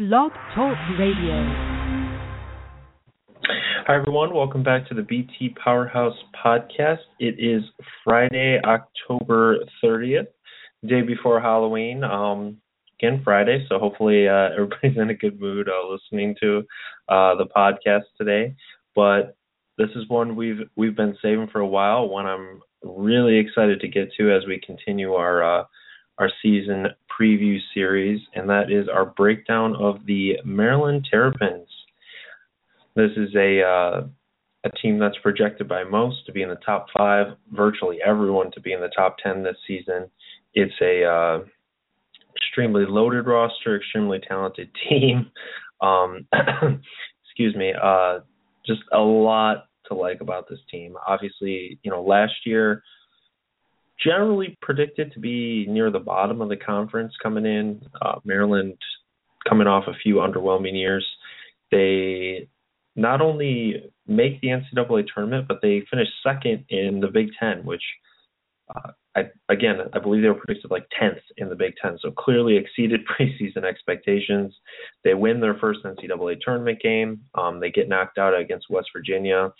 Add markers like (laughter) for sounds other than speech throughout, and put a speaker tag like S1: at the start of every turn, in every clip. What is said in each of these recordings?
S1: Blog Talk Radio.
S2: Hi, everyone. Welcome back to the BT Powerhouse podcast. It is Friday, October 30th, day before Halloween. Um, again, Friday, so hopefully uh, (laughs) everybody's in a good mood uh, listening to uh, the podcast today. But this is one we've we've been saving for a while. One I'm really excited to get to as we continue our uh, our season preview series, and that is our breakdown of the Maryland Terrapins. This is a uh, a team that's projected by most to be in the top five, virtually everyone to be in the top ten this season. It's a uh, extremely loaded roster, extremely talented (laughs) team. Um, (coughs) excuse me. Uh, just a lot to like about this team. Obviously, you know, last year generally predicted to be near the bottom of the conference coming in. Uh, Maryland coming off a few underwhelming years. They not only make the NCAA tournament, but they finished second in the Big Ten, which uh, I, again I believe they were predicted like 10th in the Big Ten, so clearly exceeded (laughs) preseason expectations. They win their first NCAA tournament game. Um, they get knocked out against West Virginia.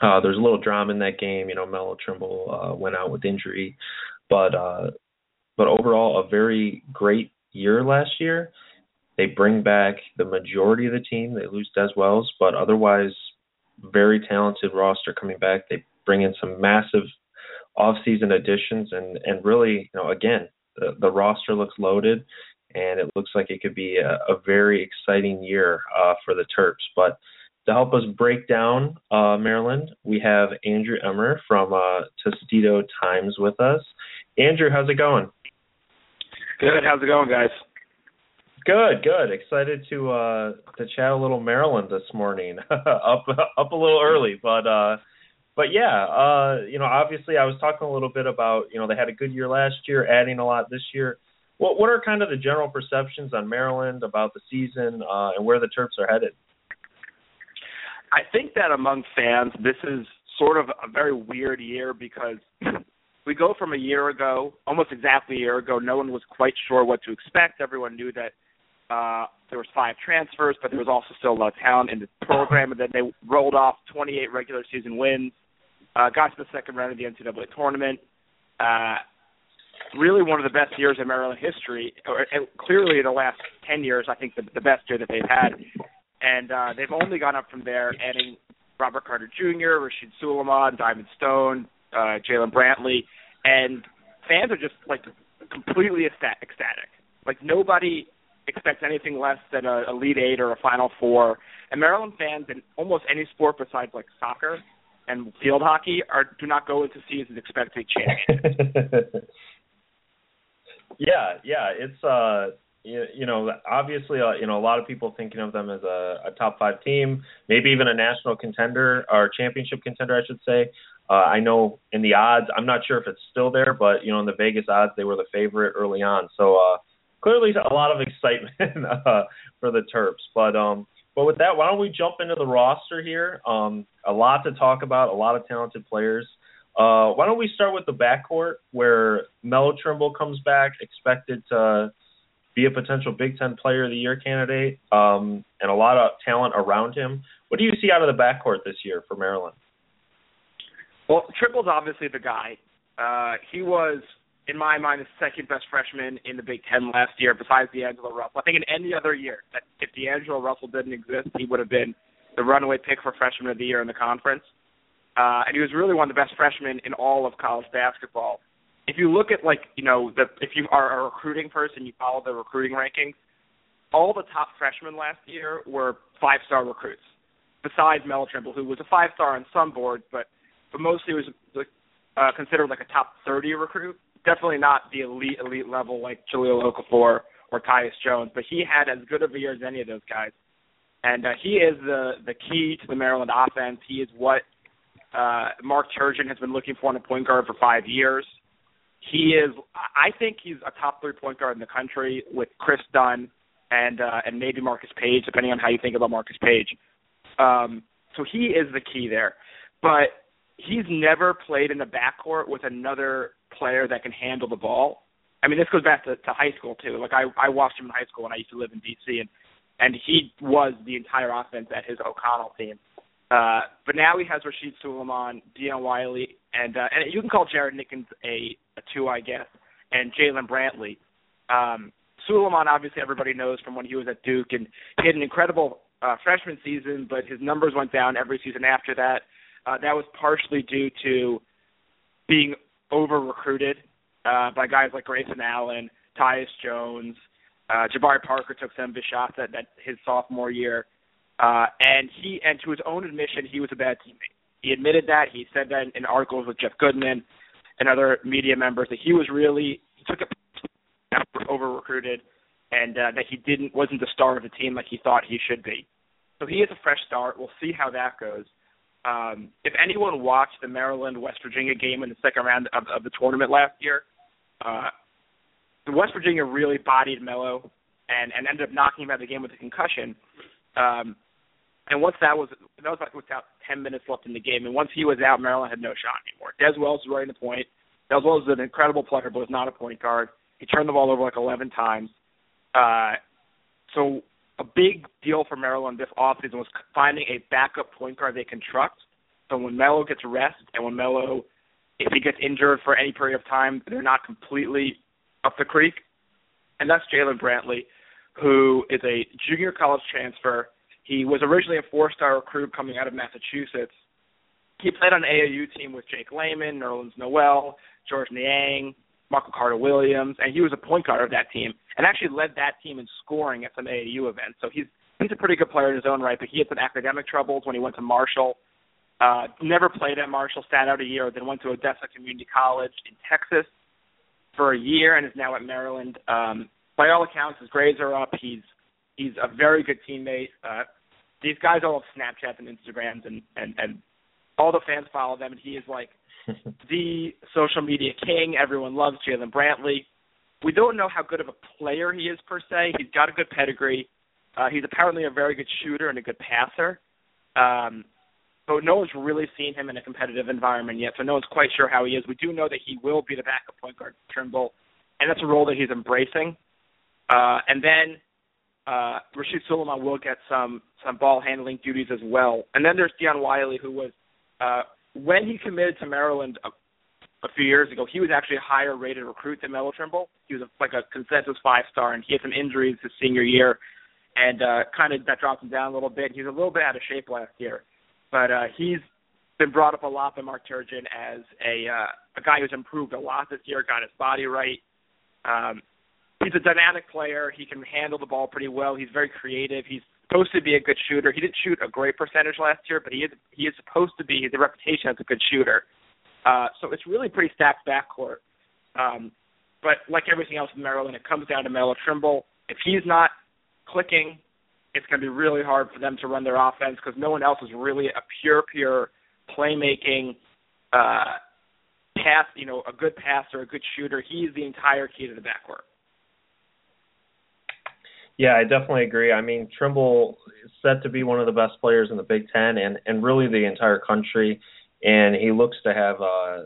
S2: Uh, there's a little drama in that game. You know, Melo Trimble uh, went out with injury, but uh, but overall a very great year last year. They bring back the majority of the team. They lose Des Wells, but otherwise, very talented roster coming back. They bring in some massive off-season additions, and and really, you know, again, the, the roster looks loaded, and it looks like it could be a, a very exciting year uh, for the Terps. But to help us break down uh, Maryland, we have Andrew Emmer from uh, Testudo Times with us. Andrew, how's it going?
S3: Good. How's it going, guys?
S2: Good, good. Excited to uh to chat a little Maryland this morning. (laughs) up up a little early, but uh but yeah, uh you know, obviously I was talking a little bit about, you know, they had a good year last year, adding a lot this year. What what are kind of the general perceptions on Maryland about the season uh and where the Terps are headed?
S3: I think that among fans, this is sort of a very weird year because (clears throat) we go from a year ago, almost exactly a year ago, no one was quite sure what to expect. Everyone knew that uh, there was five transfers, but there was also still a lot of talent in the program, and then they rolled off 28 regular season wins, uh, got to the second round of the NCAA tournament. Uh, really one of the best years in Maryland history, or, and clearly the last 10 years, I think the, the best year that they've had. And uh, they've only gone up from there, adding Robert Carter Jr., Rasheed Sulaimon, Diamond Stone, uh, Jalen Brantley, and fans are just like completely ecstatic. Like nobody expects anything less than a Elite Eight or a Final Four. And Maryland fans in almost any sport besides like soccer and field hockey are do not go into seasons expecting champion. (laughs)
S2: yeah, yeah, it's uh you, know obviously uh, you know a lot of people thinking of them as a, a top five team, maybe even a national contender or championship contender, I should say. Uh, I know in the odds, I'm not sure if it's still there, but you know in the Vegas odds, they were the favorite early on. So uh, clearly a lot of (laughs) excitement uh, for the Terps. But um, but with that, why don't we jump into the roster here? Um, a lot to talk about, a lot of talented players. Uh, why don't we start with the backcourt where Melo Trimble comes back, expected to be a potential Big Ten Player of the Year candidate, um, and a lot of talent around him. What do you see out of the backcourt this year for Maryland?
S3: Well, Trimble's obviously the guy. Uh, he was in my mind, the second best freshman in the Big Ten last year, besides D'Angelo Russell. I think in any other year, that if D'Angelo Russell didn't exist, he would have been the runaway pick for freshman of the year in the conference. Uh, and he was really one of the best freshmen in all of college basketball. If you look at like you know the if you are a recruiting person, you follow the recruiting rankings. All the top freshmen last year were five star recruits, besides Melo Trimble, who was a five star on some boards, but but mostly was uh, considered like a top 30 recruit definitely not the elite elite level like Jahlil Okafor or Tyus Jones, but he had as good of a year as any of those guys. and uh, he is the the key to the Maryland offense. He is what uh, Mark Turgeon has been looking for in a point guard for five years. He is, I think, he's a top three point guard in the country with Kris Dunn and uh, and maybe Marcus Paige, depending on how you think about Marcus Paige. Um, so he is the key there, but he's never played in the backcourt with another player that can handle the ball. I mean, this goes back to, to high school too. Like I, I watched him in high school when I used to live in D.C. and and he was the entire offense at his O'Connell team. Uh, but now he has Rasheed Sulaimon, Dion Wiley, and uh, and you can call Jared Nickens a, a two, I guess, and Jalen Brantley. Um, Sulaimon, obviously, everybody knows from when he was at Duke, and he had an incredible uh, freshman season, but his numbers went down every season after that. Uh, that was partially due to being over recruited uh, by guys like Grayson Allen, Tyus Jones, uh, Jabari Parker took some big shots at that his sophomore year, uh, and he and to his own admission, he was a bad teammate. He admitted that. He said that in, in articles with Jeff Goodman and other media members that he was really he took it over recruited and uh, that he didn't wasn't the star of the team like he thought he should be. So he is a fresh start. We'll see how that goes. Um, if anyone watched the Maryland West Virginia game in the second round of, of the tournament last year, uh, the West Virginia really bodied Melo and, and ended up knocking him out of the game with a concussion. Um, and once that was that was like about ten minutes left in the game, and once he was out, Maryland had no shot anymore. Des Wells was running the point. Des Wells is an incredible player, but was not a point guard. He turned the ball over like 11 times. Uh, so a big deal for Maryland this offseason was finding a backup point guard they can trust. So when Melo gets rest and when Melo, if he gets injured for any period of time, they're not completely up the creek. And that's Jalen Brantley, who is a junior college transfer. He was originally a four-star recruit coming out of Massachusetts. He played on an AAU team with Jake Layman, Nerlens Noel, Georges Niang, Michael Carter Williams, and he was a point guard of that team, and actually led that team in scoring at some AAU events. So he's he's a pretty good player in his own right, but he had some academic troubles when he went to Marshall. Uh, never played at Marshall, sat out a year, then went to Odessa Community College in Texas for a year, and is now at Maryland. Um, by all accounts, his grades are up. He's he's a very good teammate. Uh, these guys all have Snapchats and Instagrams, and and and all the fans follow them, and he is like (laughs) the social media king. Everyone loves Jalen Brantley. We don't know how good of a player he is per se. He's got a good pedigree. Uh, he's apparently a very good shooter and a good passer. Um, but no one's really seen him in a competitive environment yet, so no one's quite sure how he is. We do know that he will be the backup point guard for Trimble, and that's a role that he's embracing. Uh, and then uh, Rasheed Sulaimon will get some some ball handling duties as well. And then there's Dion Wiley, who was uh, when he committed to Maryland a, a few years ago, he was actually a higher rated recruit than Melo Trimble. He was a, like a consensus five star, and he had some injuries his senior year, and uh, kind of that dropped him down a little bit. He was a little bit out of shape last year, but uh, he's been brought up a lot by Mark Turgeon as a uh, a guy who's improved a lot this year, got his body right. Um, he's a dynamic player. He can handle the ball pretty well. He's very creative. He's supposed to be a good shooter. He didn't shoot a great percentage last year, but he is he is supposed to be. He has a reputation as a good shooter. Uh, so it's really pretty stacked backcourt. Um, but like everything else in Maryland, it comes down to Melo Trimble. If he's not clicking, it's going to be really hard for them to run their offense because no one else is really a pure, pure playmaking uh, pass. You know, a good passer, a good shooter. He's the entire key to the backcourt.
S2: Yeah, I definitely agree. I mean, Trimble is set to be one of the best players in the Big Ten and and really the entire country, and he looks to have, uh,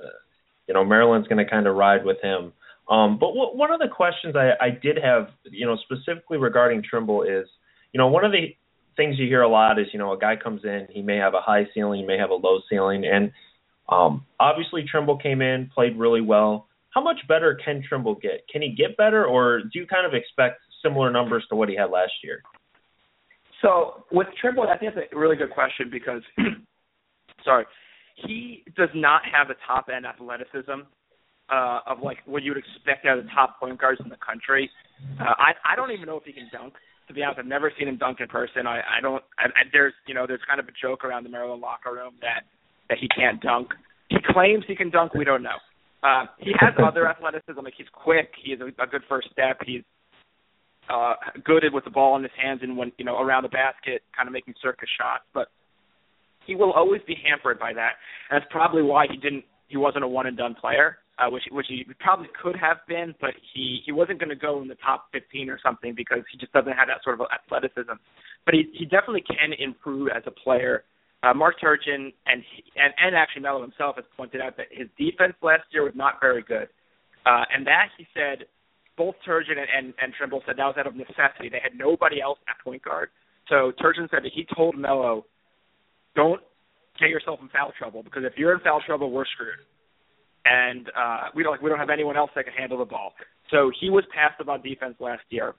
S2: you know, Maryland's going to kind of ride with him. Um, but w- one of the questions I, I did have, you know, specifically regarding Trimble is, you know, one of the things you hear a lot is, you know, a guy comes in, he may have a high ceiling, he may have a low ceiling, and um, obviously Trimble came in, played really well. How much better can Trimble get? Can he get better, or do you kind of expect similar numbers to what he had last year?
S3: So with Trimble, I think that's a really good question because, (clears throat) sorry, he does not have the top end athleticism uh, of like what you would expect out of the top point guards in the country. Uh, I I don't even know if he can dunk. To be honest, I've never seen him dunk in person. I I don't. I, I, there's you know there's kind of a joke around the Maryland locker room that that he can't dunk. He claims he can dunk. We don't know. Uh, he has (laughs) other athleticism. Like he's quick. He's a, a good first step. He's uh, good with the ball in his hands and when you know around the basket, kind of making circus shots. But he will always be hampered by that, and that's probably why he didn't. He wasn't a one and done player, uh, which which he probably could have been, but he he wasn't going to go in the top 15 or something because he just doesn't have that sort of athleticism. But he he definitely can improve as a player. Uh, Mark Turgeon and, and and actually Melo himself has pointed out that his defense last year was not very good, uh, and that he said both Turgeon and, and, and Trimble said that was out of necessity. They had nobody else at point guard, so Turgeon said that he told Melo, "Don't get yourself in foul trouble because if you're in foul trouble, we're screwed." And uh, we don't like, we don't have anyone else that can handle the ball. So he was passive on defense last year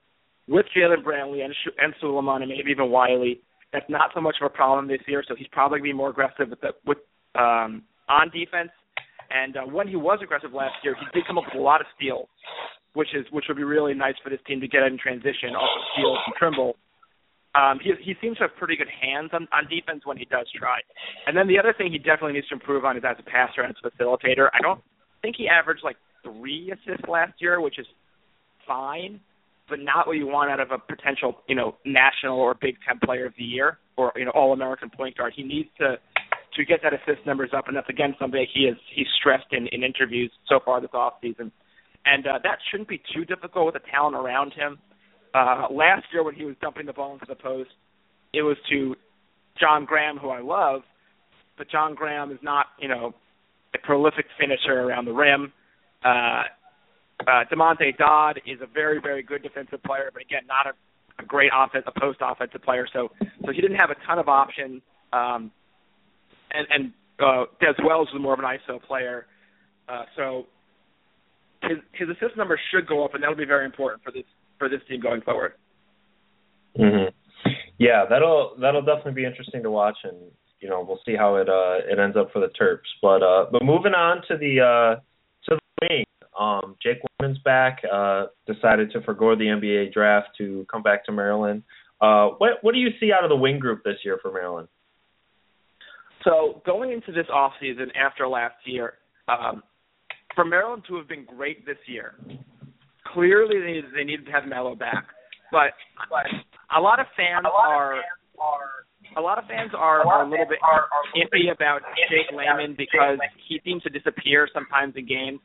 S3: with Jalen Brantley and and Sulaimon and maybe even Wiley that's not so much of a problem this year, so he's probably going to be more aggressive with the, with um, on defense. And uh, when he was aggressive last year, he did come up with a lot of steals, which is which would be really nice for this team to get in transition off of steals from Trimble. Um, he he seems to have pretty good hands on, on defense when he does try. And then the other thing he definitely needs to improve on is as a passer and as a facilitator. I don't think he averaged like three assists last year, which is fine but not what you want out of a potential, you know, national or Big Ten Player of the Year or you know All American point guard. He needs to to get that assist numbers up, and that's again something he is he's stressed in in interviews so far this off season. And uh, that shouldn't be too difficult with the talent around him. Uh, last year when he was dumping the ball into the post, it was to John Graham, who I love, but John Graham is not, you know, a prolific finisher around the rim. Uh, uh, Damonte Dodd is a very, very good defensive player, but again, not a, a great offense, a post offensive player. So, so he didn't have a ton of options. Um, and and uh, Des Wells was more of an ISO player. Uh, so his his assist number should go up, and that'll be very important for this for this team going forward.
S2: Mhm. Yeah, that'll that'll definitely be interesting to watch, and you know we'll see how it uh it ends up for the Terps. But uh but moving on to the uh to the wing, um, Jake Layman's back. Uh, decided to forego the NBA draft to come back to Maryland. Uh, what what do you see out of the wing group this year for Maryland?
S3: So going into this off season after last year, um, for Maryland to have been great this year, clearly they needed, they needed to have Melo back. But but a lot of fans are a lot of fans are, are a little bit iffy about Jake Layman because he seems to disappear sometimes in games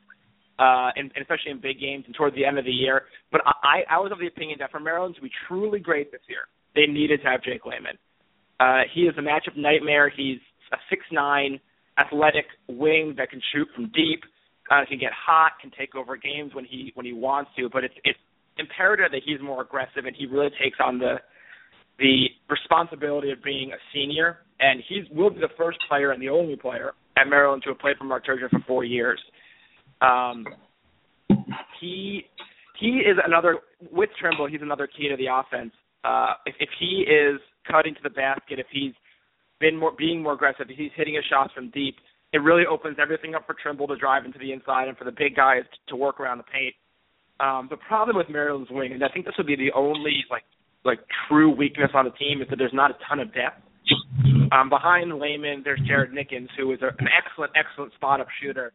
S3: uh, and, and especially in big games and towards the end of the year. But I, I was of the opinion that for Maryland to be truly great this year, they needed to have Jake Layman. Uh, he is a matchup nightmare. He's a six nine athletic wing that can shoot from deep, uh, can get hot, can take over games when he when he wants to. But it's it's imperative that he's more aggressive and he really takes on the the responsibility of being a senior. And he will be the first player and the only player at Maryland to have played for Mark Turgeon for four years. Um, he he is another with Trimble. He's another key to the offense. Uh, if, if he is cutting to the basket, if he's been more being more aggressive, if he's hitting his shots from deep, it really opens everything up for Trimble to drive into the inside and for the big guys to work around the paint. Um, the problem with Maryland's wing, and I think this would be the only like like true weakness on the team, is that there's not a ton of depth. Um, behind Layman, there's Jared Nickens, who is a, an excellent, excellent spot up shooter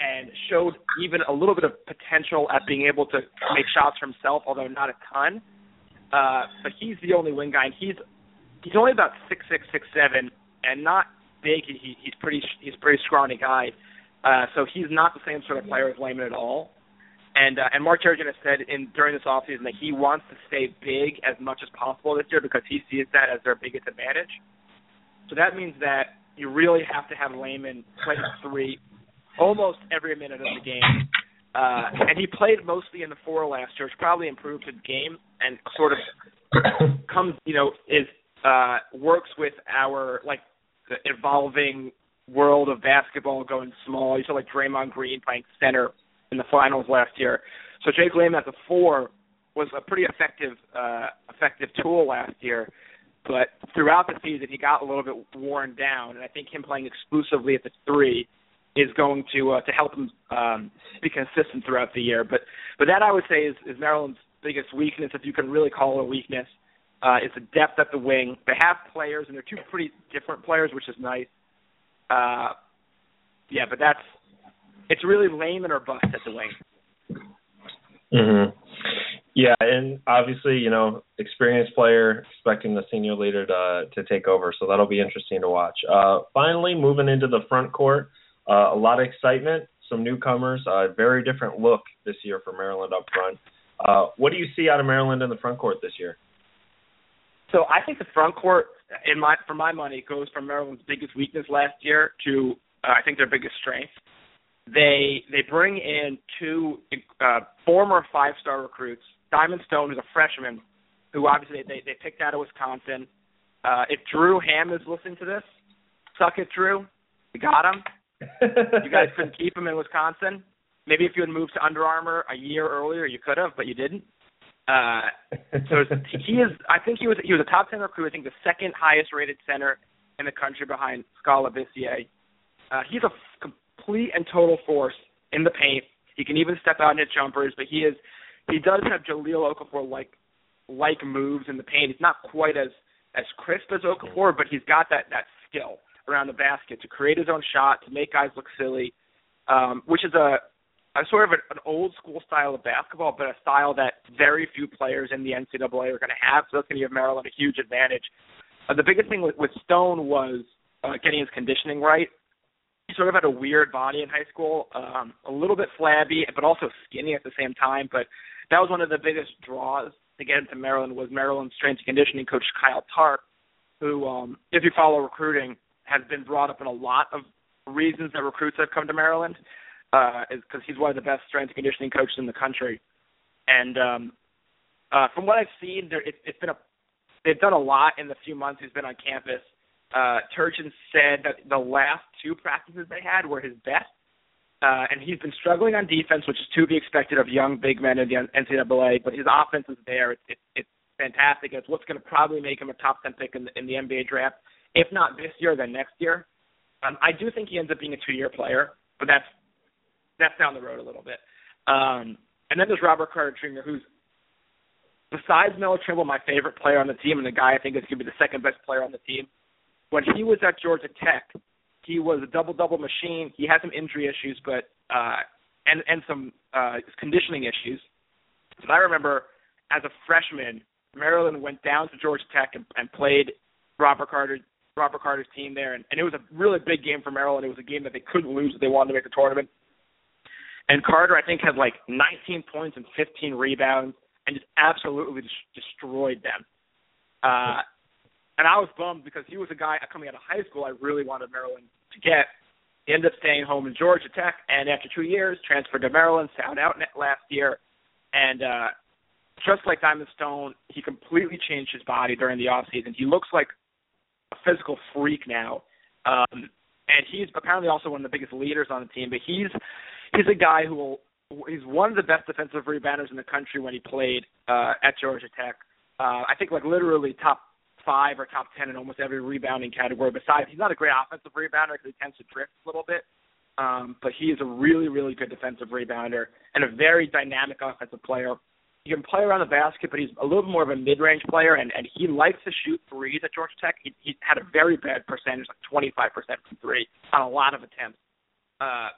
S3: and showed even a little bit of potential at being able to make shots for himself, although not a ton. Uh, but he's the only wing guy, and he's he's only about six six six seven, and not big. He, he's pretty he's a pretty scrawny guy, uh, so he's not the same sort of player as Layman at all. And uh, and Mark Turgeon has said in during this offseason that he wants to stay big as much as possible this year because he sees that as their biggest advantage. So that means that you really have to have Layman play three almost every minute of the game. Uh, and he played mostly in the four last year, which probably improved his game and sort of comes, you know, is uh, works with our like the evolving world of basketball going small. You saw like Draymond Green playing center in the finals last year. So Jake Layman at the four was a pretty effective uh, effective tool last year. But throughout the season, he got a little bit worn down, and I think him playing exclusively at the three is going to uh, to help them um, be consistent throughout the year. But but that I would say is, is Maryland's biggest weakness, if you can really call it a weakness. Uh, is the depth at the wing. They have players, and they're two pretty different players, which is nice. Uh, yeah, but that's it's really Layman or bust at the wing.
S2: Mhm. Yeah, and obviously, you know, experienced player expecting the senior leader to to take over, so that'll be interesting to watch. Uh, finally, moving into the front court, uh, a lot of excitement, some newcomers, a uh, very different look this year for Maryland up front. Uh, what do you see out of Maryland in the front court this year?
S3: So I think the front court, in my for my money, goes from Maryland's biggest weakness last year to uh, I think their biggest strength. They they bring in two uh, former five star recruits Diamond Stone, who's a freshman, who obviously they they picked out of Wisconsin. Uh, if Drew Ham is listening to this, suck it, Drew. You got him. you guys couldn't (laughs) keep him in Wisconsin. Maybe if you had moved to Under Armour a year earlier, you could have, but you didn't. Uh, so he is. I think he was. He was a top ten recruit. I think the second highest rated center in the country behind Skal Labissiere. Uh, he's a f- complete and total force in the paint. He can even step out and hit jumpers, but he is he does have Jahlil Okafor like like moves in the paint. He's not quite as as crisp as Okafor, but he's got that that skill around the basket to create his own shot, to make guys look silly, um, which is a, a sort of an, an old school style of basketball, but a style that very few players in the NCAA are going to have. So that's going to give Maryland a huge advantage. Uh, the biggest thing with, with Stone was uh, getting his conditioning right. He sort of had a weird body in high school, um, a little bit flabby, but also skinny at the same time. But that was one of the biggest draws to get into Maryland was Maryland's strength and conditioning coach Kyle Tarp, who, um, if you follow recruiting, has been brought up in a lot of reasons that recruits have come to Maryland, uh, because he's one of the best strength and conditioning coaches in the country. And um, uh, from what I've seen, there, it, it's been a they've done a lot in the few months he's been on campus. Uh, Turgeon said that the last two practices they had were his best, uh, and he's been struggling on defense, which is to be expected of young big men in the NCAA. But his offense is there; it's it, it's fantastic. It's what's going to probably make him a top ten pick in the, in the NBA draft, if not this year, then next year. Um, I do think he ends up being a two-year player, but that's that's down the road a little bit. Um, and then there's Robert Carter Jr., who's besides Melo Trimble, my favorite player on the team, and the guy I think is going to be the second best player on the team. When he was at Georgia Tech, he was a double double machine. He had some injury issues, but uh, and and some uh, conditioning issues. But I remember as a freshman, Maryland went down to Georgia Tech and, and played Robert Carter Robert Carter's team there, and, and it was a really big game for Maryland. It was a game that they couldn't lose if they wanted to make the tournament. And Carter, I think, had like 19 points and 15 rebounds, and just absolutely destroyed them. Uh, and I was bummed because he was a guy coming out of high school I really wanted Maryland to get. He ended up staying home in Georgia Tech, and after two years, transferred to Maryland, found out last year, and uh, just like Diamond Stone, he completely changed his body during the off season. He looks like a physical freak now, um, and he's apparently also one of the biggest leaders on the team. But he's he's a guy who will he's one of the best defensive rebounders in the country when he played uh, at Georgia Tech. Uh, I think like literally top five or top ten in almost every rebounding category. Besides, he's not a great offensive rebounder because he tends to drift a little bit. Um, but he is a really, really good defensive rebounder and a very dynamic offensive player. He can play around the basket, but he's a little more of a mid-range player, and, and he likes to shoot threes at Georgia Tech. He, he had a very bad percentage, like 25% from three, on a lot of attempts. Uh,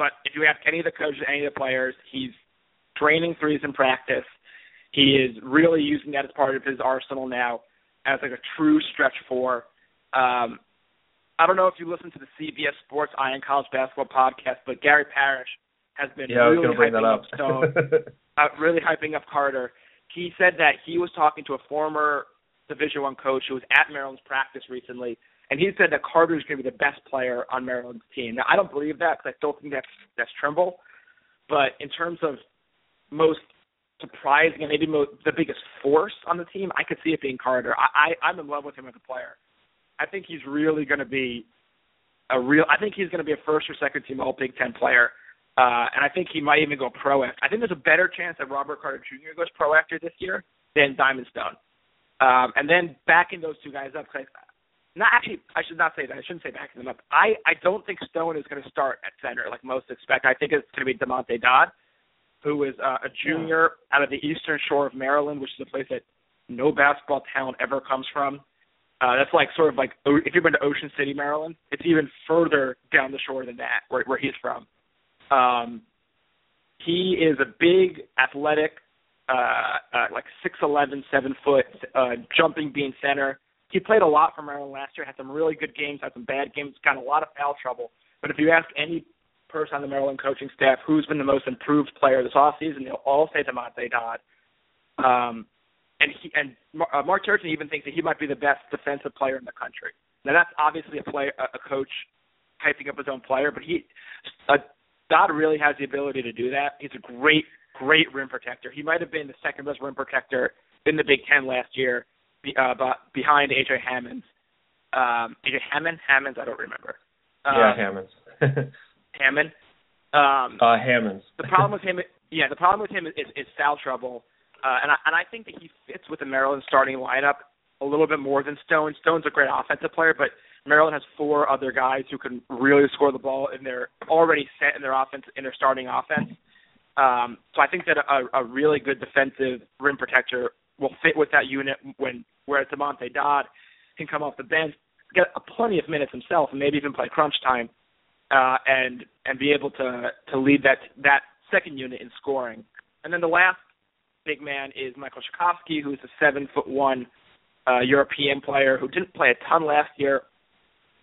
S3: but if you ask any of the coaches, any of the players, he's training threes in practice. He is really using that as part of his arsenal now as like a true stretch four. Um, I don't know if you listen to the CBS Sports Eye on College Basketball podcast, but Gary Parrish has been
S2: yeah,
S3: really hyping
S2: up,
S3: up Stone, uh, really hyping up Carter. He said that he was talking to a former Division One coach who was at Maryland's practice recently, and he said that Carter is going to be the best player on Maryland's team. Now, I don't believe that because I still think that's that's Trimble, but in terms of most surprising and maybe mo- the biggest force on the team, I could see it being Carter. I, I I'm in love with him as a player. I think he's really going to be a real. I think he's going to be a first or second team All Big Ten player, uh, and I think he might even go pro. After. I think there's a better chance that Robert Carter Jr. goes pro after this year than Diamond Stone. Um, and then backing those two guys up, cause not actually, I should not say that. I shouldn't say backing them up. I I don't think Stone is going to start at center like most expect. I think it's going to be Damonte Dodd who is uh, a junior out of the eastern shore of Maryland, which is a place that no basketball talent ever comes from. Uh, that's like sort of like if you've been to Ocean City, Maryland, it's even further down the shore than that, where, where he's from. Um, he is a big, athletic, uh, uh, like six eleven, seven foot, uh, jumping being center. He played a lot for Maryland last year. Had some really good games, had some bad games, got a lot of foul trouble. But if you ask any person on the Maryland coaching staff who's been the most improved player this offseason, they'll all say Damonte Dodd. Um, and he and uh, Mark Turgeon even thinks that he might be the best defensive player in the country. Now that's obviously a player, a coach hyping up his own player, but he, uh, Dodd really has the ability to do that. He's a great, great rim protector. He might have been the second best rim protector in the Big Ten last year, uh, behind AJ Hammons. Um, AJ Hammond, Hammonds, I don't remember.
S2: Um, yeah, Hammonds. (laughs)
S3: Hammond. Um,
S2: uh, Hammonds.
S3: the problem with him, yeah, the problem with him is, is, is foul trouble, uh, and I and I think that he fits with the Maryland starting lineup a little bit more than Stone. Stone's a great offensive player, but Maryland has four other guys who can really score the ball, and they're already set in their offense in their starting offense. Um, so I think that a, a really good defensive rim protector will fit with that unit when whereas Damonte Dodd can come off the bench, get a plenty of minutes himself, and maybe even play crunch time, uh, and and be able to to lead that that second unit in scoring. And then the last big man is Michael Cekovsky, who's a seven foot one uh, European player who didn't play a ton last year,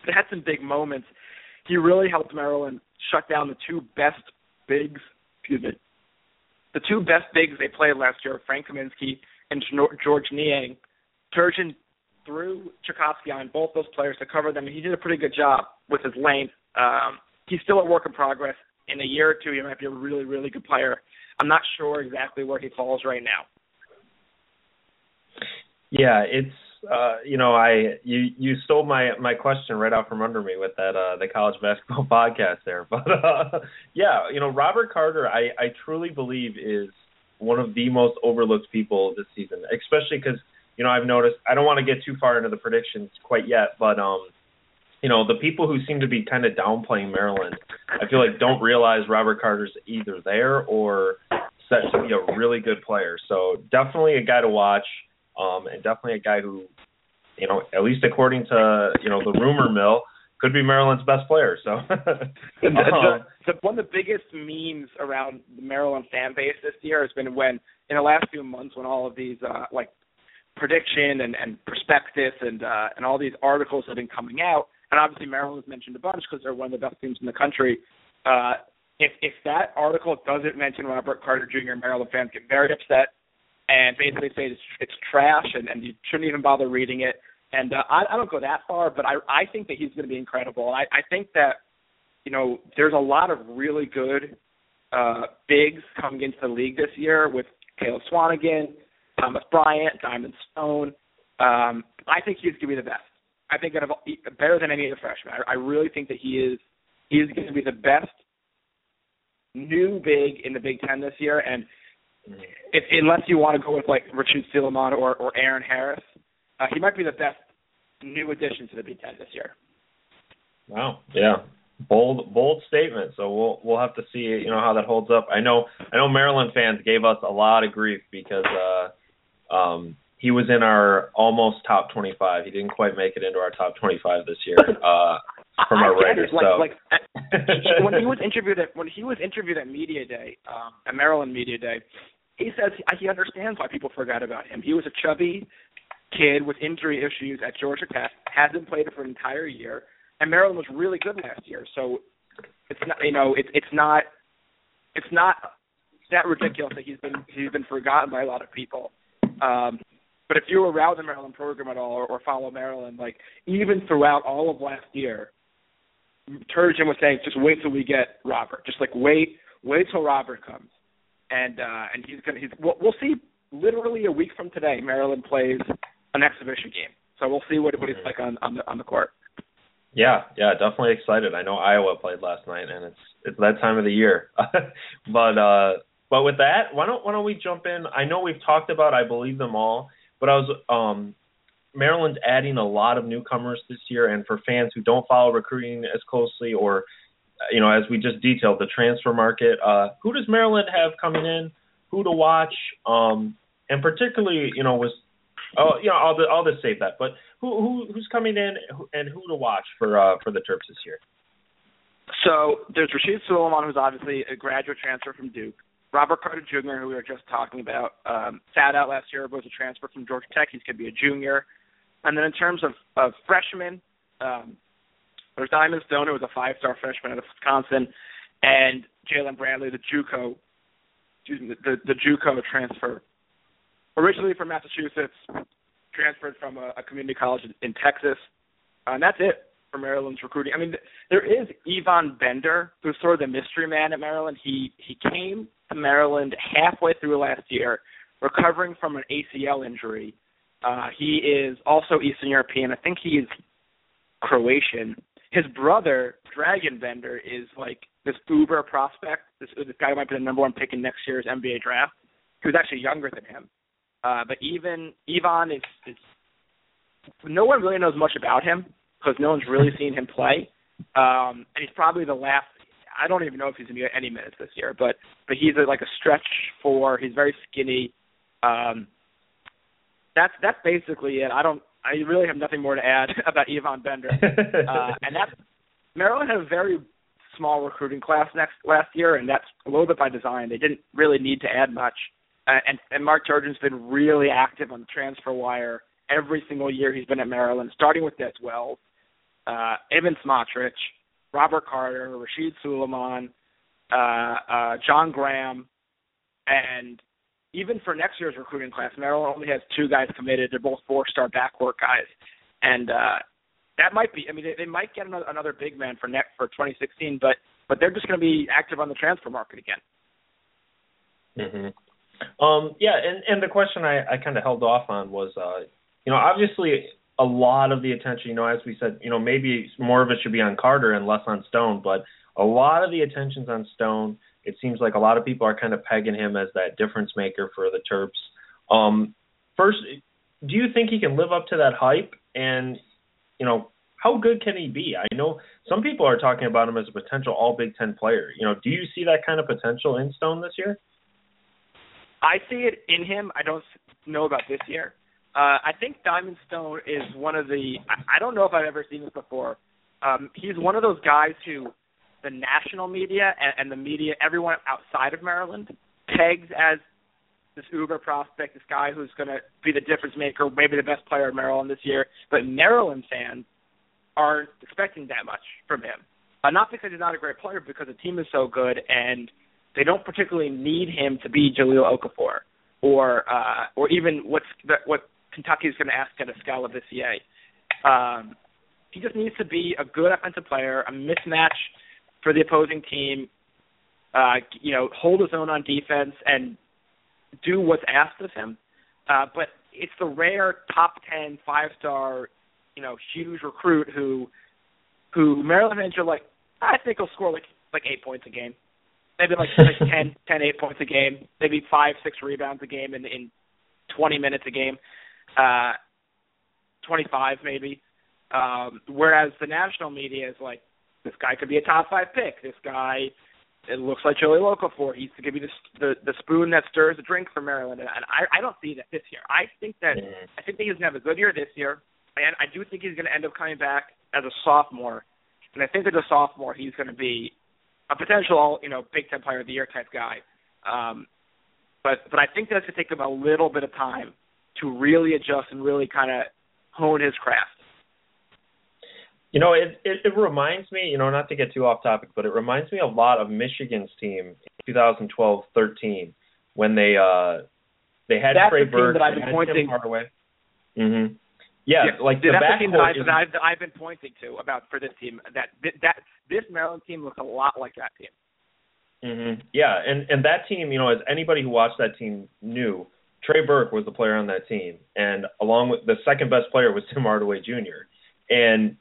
S3: but had some big moments. He really helped Maryland shut down the two best bigs. Excuse me. The two best bigs they played last year, Frank Kaminsky and Georges Niang. Turgeon threw Cekovsky on both those players to cover them, and he did a pretty good job with his length. Um, he's still a work in progress. In a year or two, he might be a really, really good player. I'm not sure exactly where he falls right now.
S2: Yeah, it's uh, you know, I you you stole my my question right out from under me with that uh the college basketball (laughs) podcast there. But uh yeah, you know, Robert Carter I I truly believe is one of the most overlooked people this season, especially cuz you know, I've noticed I don't want to get too far into the predictions quite yet, but um you know, the people who seem to be kind of downplaying Maryland, I feel like don't realize Robert Carter's either there or set to be a really good player. So definitely a guy to watch um, and definitely a guy who, you know, at least according to you know the rumor mill, could be Maryland's best player. So um, (laughs) (laughs)
S3: the, the, one of the biggest memes around the Maryland fan base this year has been when in the last few months when all of these uh, like prediction and, and prospectus and uh, and all these articles have been coming out, and obviously Maryland's mentioned a bunch because they're one of the best teams in the country. Uh, if if that article doesn't mention Robert Carter Jr., Maryland fans get very upset and basically say it's, it's trash and, and you shouldn't even bother reading it. And uh, I, I don't go that far, but I I think that he's going to be incredible. I, I think that you know there's a lot of really good uh, bigs coming into the league this year with Caleb Swanigan, Thomas Bryant, Diamond Stone. Um, I think he's going to be the best. I think that of, better than any of the freshmen. I, I really think that he is he is going to be the best new big in the Big Ten this year. And if, unless you want to go with like Richard Philemon or, or Aaron Harris, uh, he might be the best new addition to the Big Ten this year.
S2: Wow. Yeah. Bold bold statement. So we'll we'll have to see you know how that holds up. I know I know Maryland fans gave us a lot of grief because uh um he was in our almost top 25. He didn't quite make it into our top 25 this year (laughs) uh from our writers.
S3: Like,
S2: so
S3: like when he was (laughs) interviewed at when he was interviewed at media day, um at Maryland media day, he says he understands why people forgot about him. He was a chubby kid with injury issues at Georgia Tech, hasn't played for an entire year, and Maryland was really good last year. So it's not you know it's it's not it's not that ridiculous that he's been he's been forgotten by a lot of people. Um, but if you were around the Maryland program at all or, or follow Maryland, like even throughout all of last year, Turgeon was saying, just wait till we get Robert. Just like wait, wait till Robert comes and uh, and he's gonna he's we'll, we'll see literally a week from today. Maryland plays an exhibition game, so we'll see what what mm-hmm. like on on the on the court.
S2: Yeah, yeah, definitely excited. I know Iowa played last night, and it's it's that time of the year. (laughs) but uh, but with that, why don't why don't we jump in? I know we've talked about I believe them all, but I was um Maryland's adding a lot of newcomers this year, and for fans who don't follow recruiting as closely or you know, as we just detailed, the transfer market. Uh, who does Maryland have coming in? Who to watch? Um, and particularly, you know, was oh, know, I'll I'll just save that. But who who who's coming in and who to watch for uh, for the Terps this year?
S3: So there's Rasheed Sulaimon, who's obviously a graduate transfer from Duke. Robert Carter Jr., who we were just talking about, um, sat out last year, was a transfer from Georgia Tech. He's going to be a junior. And then in terms of, of freshmen, um, there's Diamond Stone, who was a five-star freshman out of Wisconsin, and Jalen Brantley, the JUCO, excuse me, the, the JUCO transfer, originally from Massachusetts, transferred from a, a community college in, in Texas. Uh, and that's it for Maryland's recruiting. I mean, there is Ivan Bender, who's sort of the mystery man at Maryland. He he came to Maryland halfway through last year, recovering from an ACL injury. Uh, he is also Eastern European. I think he is Croatian. His brother, Dragan Bender, is like this uber prospect. This, this guy might be the number one pick in next year's NBA draft. He was actually younger than him. Uh, but even Ivan is, is no one really knows much about him because no one's really seen him play. Um, and he's probably the last. I don't even know if he's going to get any minutes this year, but but he's a, like a stretch four. He's very skinny. Um, that's that's basically it. I don't. I really have nothing more to add (laughs) about Ivan Bender. (laughs) uh, and that Maryland had a very small recruiting class next last year, and that's a little bit by design. They didn't really need to add much. Uh, and and Mark Turgeon's been really active on the transfer wire every single year he's been at Maryland, starting with Des Wells, uh, Evan Smotrycz, Robert Carter, Rasheed Sulaimon, uh, uh, John Graham, and even for next year's recruiting class, Maryland only has two guys committed. They're both four-star backcourt guys, and uh, that might be. I mean, they, they might get another, another big man for next for 2016, but but they're just going to be active on the transfer market again.
S2: Mm-hmm. Um, yeah, and and the question I, I kind of held off on was, uh, you know, obviously a lot of the attention, you know, as we said, you know, maybe more of it should be on Carter and less on Stone, but a lot of the attention's on Stone. It seems like a lot of people are kind of pegging him as that difference maker for the Terps. Um, first, do you think he can live up to that hype? And, you know, how good can he be? I know some people are talking about him as a potential All Big Ten player. You know, do you see that kind of potential in Stone this year?
S3: I see it in him. I don't know about this year. Uh, I think Diamond Stone is one of the. I, I don't know if I've ever seen this before. Um, he's one of those guys who the national media and, and the media, everyone outside of Maryland, pegs as this uber prospect, this guy who's going to be the difference maker, maybe the best player in Maryland this year. But Maryland fans aren't expecting that much from him. Uh, not because he's not a great player, because the team is so good and they don't particularly need him to be Jahlil Okafor or uh, or even what's the, what Kentucky is going to ask at a Skal Labissiere. Um, he just needs to be a good offensive player, a mismatch for the opposing team. Uh, you know, hold his own on defense and do what's asked of him. Uh, but it's the rare top ten, five star, you know, huge recruit who who Maryland fans are like, I think he'll score like like eight points a game. Maybe like like (laughs) ten, ten, eight points a game, maybe five, six rebounds a game in in twenty minutes a game uh, 25 maybe. Um, whereas the national media is like, this guy could be a top five pick. This guy, it looks like Joey for. He's to give you the, the the spoon that stirs the drink for Maryland, and I I don't see that this year. I think that mm-hmm. I think that he's gonna have a good year this year, and I do think he's gonna end up coming back as a sophomore, and I think as a sophomore he's gonna be a potential you know Big Ten Player of the Year type guy. Um, but but I think that's gonna take him a little bit of time to really adjust and really kind of hone his craft.
S2: You know, it, it it reminds me, you know, not to get too off topic, but it reminds me a lot of Michigan's team in 2012-13 when they uh they had
S3: that's
S2: Trey
S3: the
S2: Burke
S3: team that I've been pointing.
S2: Hardaway. Mhm. Yeah,
S3: yeah,
S2: like
S3: the
S2: that's
S3: the team that I've, that I've, that I've been pointing to about for this team. That that this Maryland team looks a lot like that team.
S2: Mm-hmm. Yeah, and and that team, you know, as anybody who watched that team knew, Trey Burke was the player on that team, and along with the second best player was (laughs) Tim Hardaway Jr. And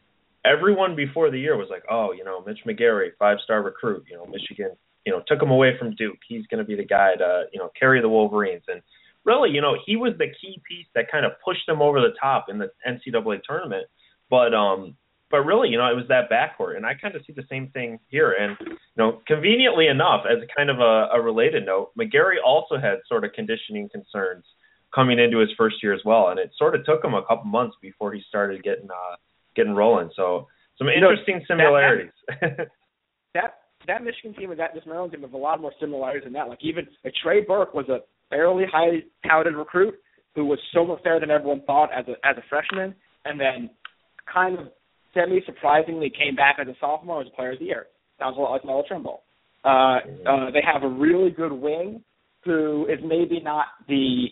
S2: everyone before the year was like, oh, you know, Mitch McGary, five star recruit, you know, Michigan, you know, took him away from Duke. He's going to be the guy to, you know, carry the Wolverines. And really, you know, he was the key piece that kind of pushed them over the top in the NCAA tournament. But um, but really, you know, it was that backcourt, and I kind of see the same thing here. And you know, conveniently enough, as kind of a, a related note, McGary also had sort of conditioning concerns coming into his first year as well, and it sort of took him a couple months before he started getting uh, getting rolling. So some interesting
S3: you
S2: know, similarities.
S3: That, (laughs) that that Michigan team and that this Maryland team have a lot more similarities than that. Like even like Trey Burke was a fairly highly touted recruit who was so much better than everyone thought as a as a freshman, and then kind of semi surprisingly came back as a sophomore as a player of the year. Sounds a lot like Melo Trimble. Uh, uh, they have a really good wing who is maybe not the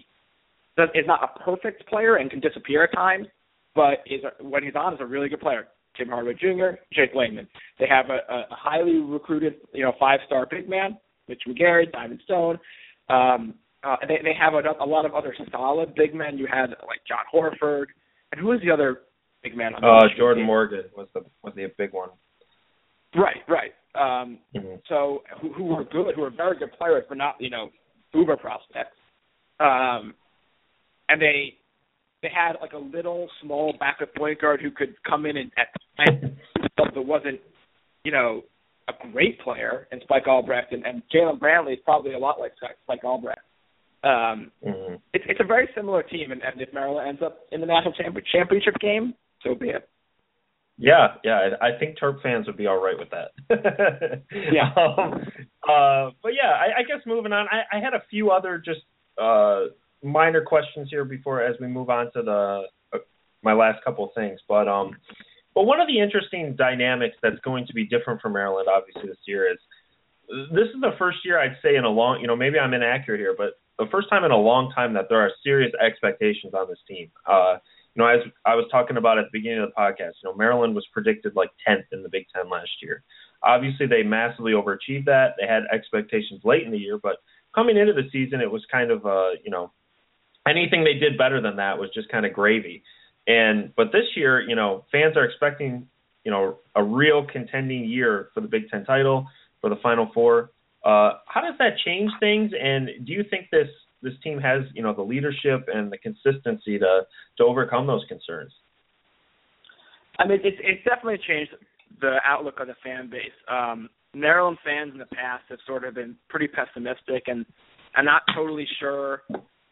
S3: is not a perfect player and can disappear at times, but is a, when he's on is a really good player. Tim Hardaway Jr., Jake Layman. They have a, a highly recruited, you know, five-star big man, Mitch McGary, Diamond Stone. Um, uh, they they have a, a lot of other solid big men. You had like Jon Horford, and who was the other big man on the
S2: uh, Jordan team? Morgan was the was the big one.
S3: Right, right. Um, mm-hmm. So who, who were good, who were very good players, but not you know uber prospects. Um, and they they had like a little small backup point guard who could come in and at times that wasn't you know a great player in Spike Albrecht, and, and Jalen Brantley is probably a lot like Spike Albrecht. Um, mm-hmm. it's it's a very similar team, and, and if Maryland ends up in the national championship game, so be it.
S2: Yeah, yeah, I think Terp fans would be all right with that. (laughs)
S3: yeah.
S2: Um, uh, but yeah, I, I guess moving on, I, I had a few other just uh, minor questions here before as we move on to the uh, my last couple of things. But um, but one of the interesting dynamics that's going to be different for Maryland, obviously this year, is this is the first year I'd say in a long, you know, maybe I'm inaccurate here, but the first time in a long time that there are serious expectations on this team. Uh, you know, as I was talking about at the beginning of the podcast, you know, Maryland was predicted like 10th in the Big Ten last year. Obviously, they massively overachieved that. They had expectations late in the year, but coming into the season, it was kind of, uh, you know, anything they did better than that was just kind of gravy. And but this year, you know, fans are expecting, you know, a real contending year for the Big Ten title, for the Final Four. Uh, how does that change things? And do you think this this team has you know the leadership and the consistency to to overcome those concerns.
S3: I mean, it's it's definitely changed the outlook of the fan base. Um, Maryland fans in the past have sort of been pretty pessimistic and and not totally sure.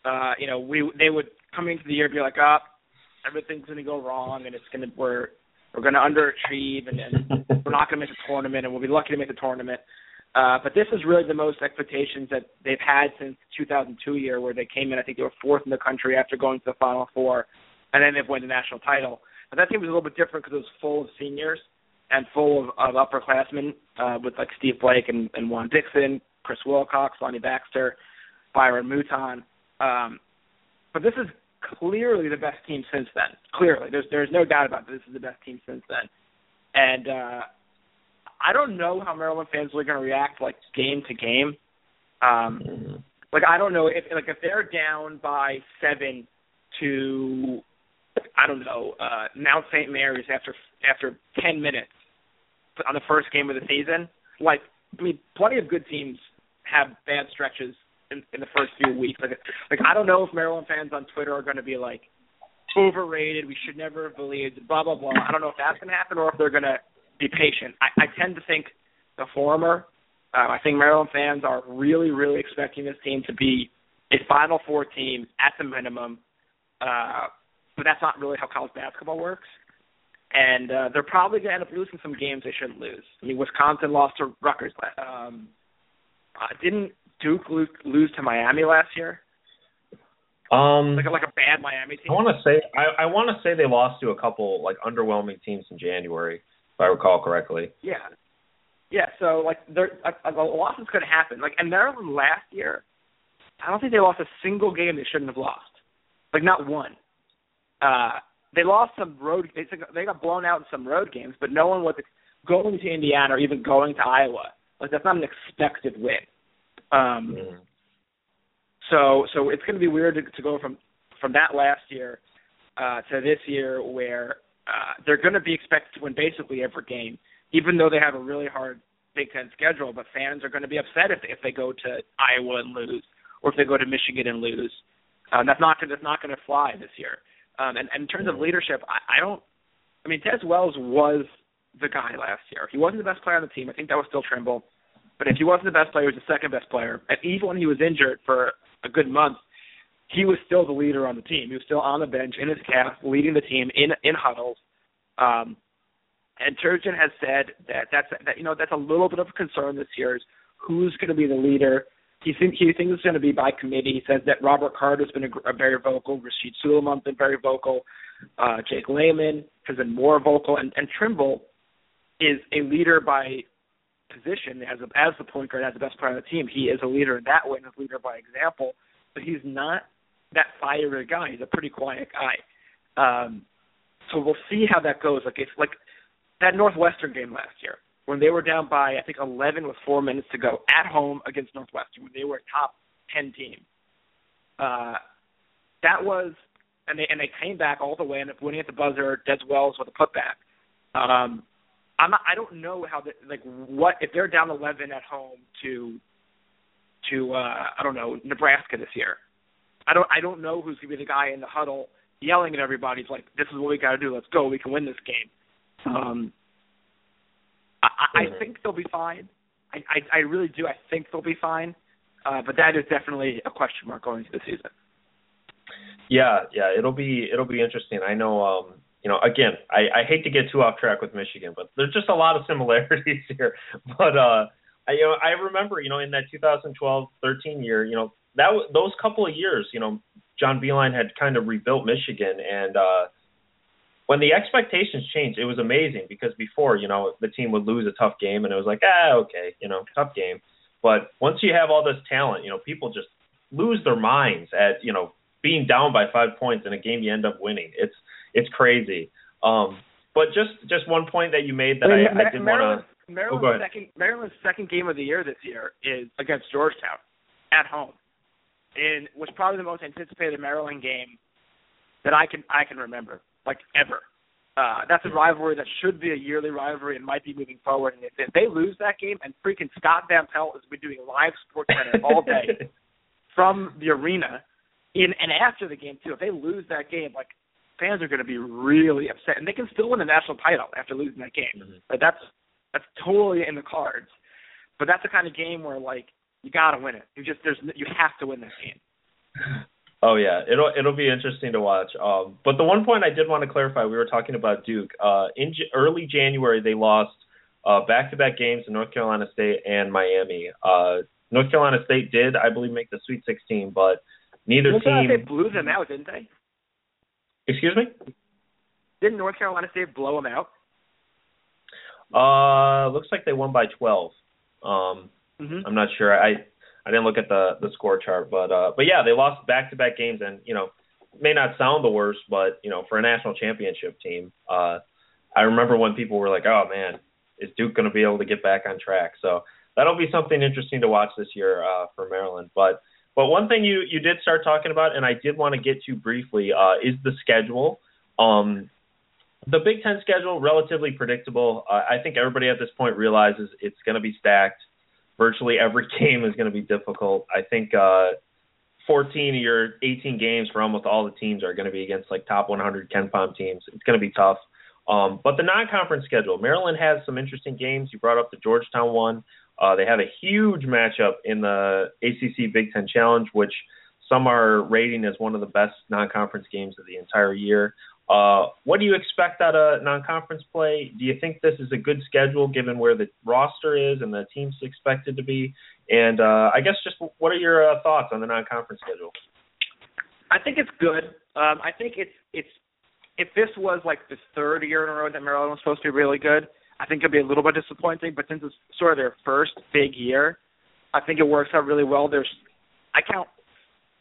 S3: Uh, you know, we they would come into the year be like, "Up, oh, everything's going to go wrong, and it's going to we're we're going to underachieve, and, and we're not going to make the tournament, and we'll be lucky to make the tournament." Uh, but this is really the most expectations that they've had since 2002 year, where they came in. I think they were fourth in the country after going to the Final Four, and then they've won the national title. But that team was a little bit different because it was full of seniors and full of, of upperclassmen uh, with like Steve Blake and, and Juan Dixon, Chris Wilcox, Lonnie Baxter, Byron Mouton. Um, but this is clearly the best team since then. Clearly, there's there's no doubt about it. This is the best team since then, and uh, I don't know how Maryland fans are going to react like game to game. Um, mm-hmm. Like I don't know if like if they're down by seven to I don't know uh, Mount St. Mary's after after ten minutes on the first game of the season. Like I mean, plenty of good teams have bad stretches in, in the first few weeks. Like like I don't know if Maryland fans on Twitter are going to be like overrated. We should never have believed. Blah blah blah. I don't know if that's going to happen or if they're going to be patient. I, I tend to think the former. Uh, I think Maryland fans are really, really expecting this team to be a Final Four team at the minimum. Uh, but that's not really how college basketball works. And uh, they're probably going to end up losing some games they shouldn't lose. I mean, Wisconsin lost to Rutgers. Um, uh, didn't Duke lose, lose to Miami last year?
S2: Um,
S3: like a, like a bad Miami team.
S2: I want to say I, I want to say they lost to a couple like underwhelming teams in January I recall correctly.
S3: Yeah, yeah. So like, there a, a loss is going to happen. Like, and Maryland last year, I don't think they lost a single game they shouldn't have lost. Like, not one. Uh, they lost some road. They they got blown out in some road games, but no one was going to Indiana or even going to Iowa. Like, that's not an expected win. Um, mm. So so it's going to be weird to, to go from from that last year uh, to this year where uh, they're going to be expected to win basically every game, even though they have a really hard Big Ten schedule. But fans are going to be upset if if they go to Iowa and lose, or if they go to Michigan and lose. Um, that's not that's not going to fly this year. Um, and, and in terms of leadership, I, I don't. I mean, Des Wells was the guy last year. He wasn't the best player on the team. I think that was still Trimble. But if he wasn't the best player, he was the second best player. And even when he was injured for a good month, he was still the leader on the team. He was still on the bench in his cap, leading the team in in huddles. Um, and Turgeon has said that that's that you know that's a little bit of a concern this year is who's going to be the leader. He thinks he thinks it's going to be by committee. He says that Robert Carter's been a, a very vocal, Rasheed Sulaimon's been very vocal, uh, Jake Layman has been more vocal, and, and Trimble is a leader by position as a, as the point guard, as the best player on the team. He is a leader in that way, and a leader by example. But he's not that fiery guy. He's a pretty quiet guy. Um, so we'll see how that goes. Like it's like that Northwestern game last year when they were down by I think 11 with four minutes to go at home against Northwestern when they were a top 10 team. Uh, that was and they and they came back all the way and winning at the buzzer. Des Wells with a putback. Um, I'm not, I don't know how the, like what if they're down 11 at home to to uh, I don't know Nebraska this year. I don't I don't know who's gonna be the guy in the huddle yelling at everybody. It's like this is what we got to do. Let's go. We can win this game. Um, I, I think they'll be fine. I, I I really do. I think they'll be fine. Uh, but that is definitely a question mark going into the season.
S2: Yeah, yeah, it'll be it'll be interesting. I know um you know, again, I, I hate to get too off track with Michigan, but there's just a lot of similarities (laughs) here. But uh I you know, I remember, you know, in that 2012-13 year, you know, that w- those couple of years, you know, John Beilein had kind of rebuilt Michigan and uh when the expectations changed, it was amazing because before, you know, the team would lose a tough game and it was like, ah, okay, you know, tough game. But once you have all this talent, you know, people just lose their minds at, you know, being down by five points in a game you end up winning. It's it's crazy. Um, but just just one point that you made that I, I, did want to.
S3: Maryland's
S2: Oh,
S3: second Maryland's second game of the year this year is against Georgetown at home, in was probably the most anticipated Maryland game that I can I can remember, like ever. Uh, that's a rivalry that should be a yearly rivalry and might be moving forward. And if, if they lose that game, and freaking Scott Van Pelt has been doing live SportsCenter all day (laughs) from the arena, in and after the game too. If they lose that game, like fans are going to be really upset, and they can still win a national title after losing that game.
S2: Mhm.
S3: Like that's that's totally in the cards. But that's the kind of game where like you got to win it. You just there's you have to win this game.
S2: Oh yeah, it'll it'll be interesting to watch. Um, but the one point I did want to clarify, we were talking about Duke. Uh, in J- early January, they lost uh, back-to-back games to North Carolina State and Miami. Uh, North Carolina State did, I believe, make the Sweet 16, but neither
S3: North
S2: team.
S3: They blew them out, didn't they?
S2: Excuse me.
S3: Didn't North Carolina State blow them out?
S2: Uh, looks like they won by 12. Um,
S3: Mm-hmm.
S2: I'm not sure. I I didn't look at the the score chart, but uh, but yeah, they lost back-to-back games, and you know, may not sound the worst, but you know, for a national championship team, uh, I remember when people were like, "Oh man, is Duke going to be able to get back on track?" So that'll be something interesting to watch this year uh, for Maryland. But but one thing you you did start talking about, and I did want to get to briefly, uh, is the schedule. Um, the Big Ten schedule relatively predictable. Uh, I think everybody at this point realizes it's going to be stacked. Virtually every (laughs) game is going to be difficult. I think uh, 14 of your 18 games for almost all the teams are going to be against like top 100 KenPom teams. It's going to be tough. Um, but the non-conference schedule, Maryland has some interesting games. You brought up the Georgetown one. Uh, they have a huge matchup in the ACC Big Ten Challenge, which some are rating as one of the best non-conference games of the entire year. Uh, what do you expect out of non-conference play? Do you think this is a good schedule given where the roster is and the teams expected to be? And uh, I guess just what are your uh, thoughts on the non-conference schedule?
S3: I think it's good. Um, I think it's it's if this was like the third year in a row that Maryland was supposed to be really good, I think it'd be a little bit disappointing. But since it's sort of their first big year, I think it works out really well. There's I count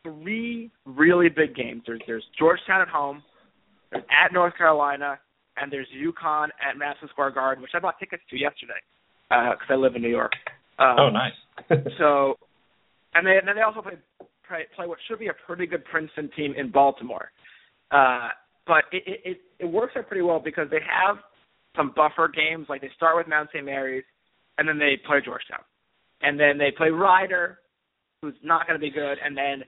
S3: three really big games. There's there's Georgetown at home, there's at North Carolina, and there's UConn at Madison Square Garden, which I bought tickets to yesterday because I live in New York. Um,
S2: oh, nice. (laughs)
S3: so, and they, and then they also play, play play what should be a pretty good Princeton team in Baltimore. Uh, but it, it it it works out pretty well because they have some buffer games. Like they start with Mount St. Mary's, and then they play Georgetown, and then they play Rider, who's not going to be good, and then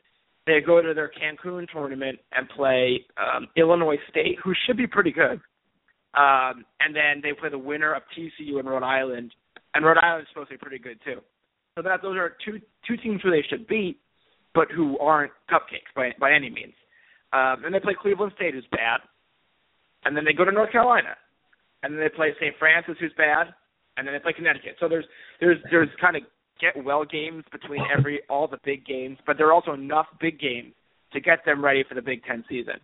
S3: they go to their Cancun tournament and play um, Illinois State, who should be pretty good. Um, and then they play the winner of TCU and Rhode Island, and Rhode Island is supposed to be pretty good too. So that those are two two teams who they should beat, but who aren't cupcakes by by any means. Um, and they play Cleveland State, who's bad, and then they go to North Carolina, and then they play St. Francis, who's bad, and then they play Connecticut. So there's there's there's kind of get well games between every all the big games, but there are also enough big games to get them ready for the Big Ten season.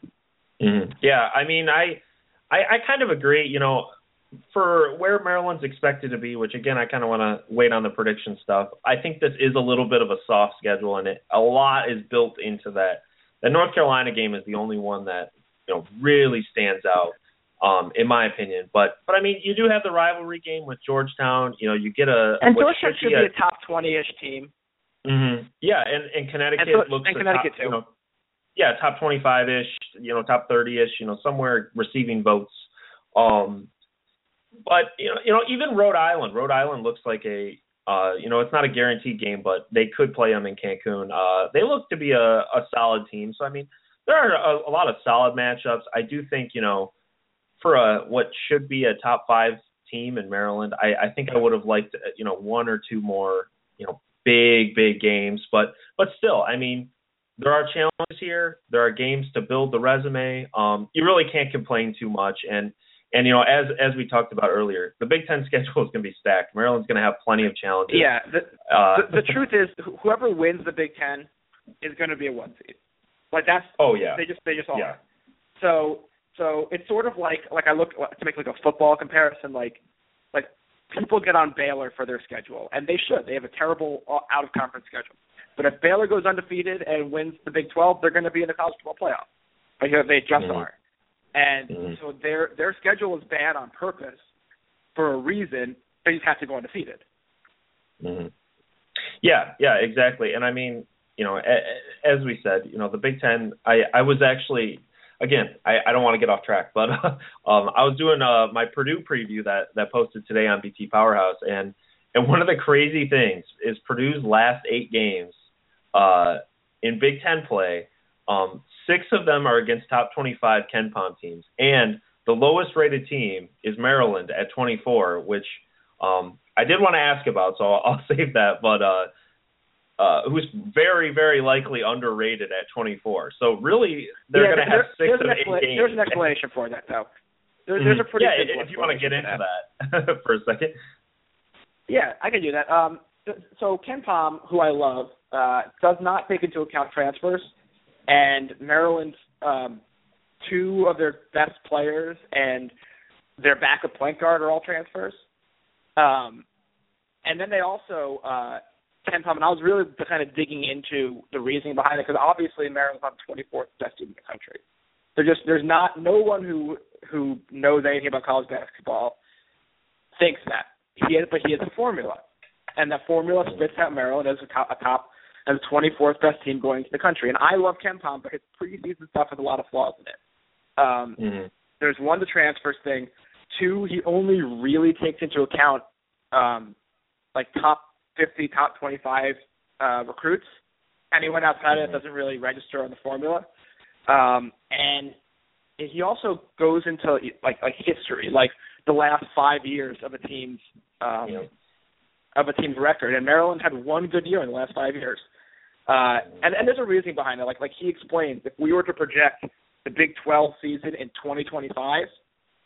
S2: Mm-hmm. Yeah, I mean, I, I I kind of agree. You know, for where Maryland's expected to be, which again I kind of want to wait on the prediction stuff. I think this is a little bit of a soft schedule, and it a lot is built into that. The North Carolina game is the only one that you know really stands out um, in my opinion. But but I mean, you do have the rivalry game with Georgetown. You know, you get a
S3: and Georgetown should be a, a top twenty-ish team.
S2: Mm-hmm. Yeah, and and Connecticut
S3: and
S2: so, looks
S3: and Connecticut
S2: top,
S3: too.
S2: You know, yeah, top twenty-five-ish. You know, top thirty-ish. You know, somewhere receiving votes. Um, but you know, you know, even Rhode Island. Rhode Island looks like a uh, you know, it's not a guaranteed game, but they could play them in Cancun. Uh, they look to be a, a solid team. So I mean, there are a, a lot of solid matchups. I do think you know for a what should be a top five team in Maryland, I, I think I would have liked you know one or two more you know big big games, but but still, I mean there are challenges here. There are games to build the resume. Um, you really can't complain too much, and and you know as as we talked about earlier, the Big Ten (laughs) schedule is going to be stacked. Maryland's going to have plenty of challenges.
S3: Yeah, the, uh, the, the truth is, whoever wins the Big Ten is going to be a one seed. Like that's
S2: oh yeah,
S3: they just they just all
S2: yeah.
S3: are. So so it's sort of like like I look to make like a football comparison. Like like people get on Baylor for their schedule, and they should. They have a terrible uh, out of conference schedule. But if Baylor goes undefeated and wins the Big 12, they're going to be in the college football playoff. Like they just mm-hmm. are. And mm-hmm. so their their schedule is bad on purpose for a reason. They just have to go undefeated.
S2: Mm-hmm. Yeah, yeah, exactly. And I mean, you know, as we said, you know, the Big Ten. I I was actually again, I, I don't want to get off track, but (laughs) um, I was doing uh, my Purdue preview that that posted today on BT Powerhouse, and and one of the crazy things is Purdue's last eight games uh, in Big Ten play. Um, six of them are against top 25 Ken KenPom teams, and the lowest rated team is Maryland at 24, which um, I did want to ask about, so I'll, I'll (laughs) save that. But uh, uh, who's very, very likely underrated at 24. So really, they're
S3: yeah,
S2: going to have six of eight
S3: games. There's an (laughs) explanation for that, though. There,
S2: mm-hmm.
S3: There's a pretty
S2: yeah. If you want to get into that, that (laughs) for a second.
S3: Yeah, I can do that. Um, so KenPom, who I love, uh, does not take into account transfers, and Maryland's um, two of their best players and their backup point guard are all transfers. Um, and then they also uh, KenPom, and I was really kind of digging into the reasoning behind it because obviously Maryland's not the 24th best team in the country. There just there's not no one who who knows anything about college basketball thinks that he has, but he has a formula, and that formula spits out Maryland as a top, a top as the 24th best team going to the country. And I love KenPom, but his preseason stuff has a lot of flaws in it. Um,
S2: mm-hmm.
S3: There's one the transfers thing. Two, he only really takes into account um, like top 50, top 25 uh, recruits. Anyone outside of it doesn't really register on the formula. Um, and he also goes into like like history, like the last five years of a team's um, yeah. of a team's record. And Maryland had one good year in the last five years. Uh, and, and there's a reason behind it. Like like he explains, if we were to project the Big 12 season in 2025,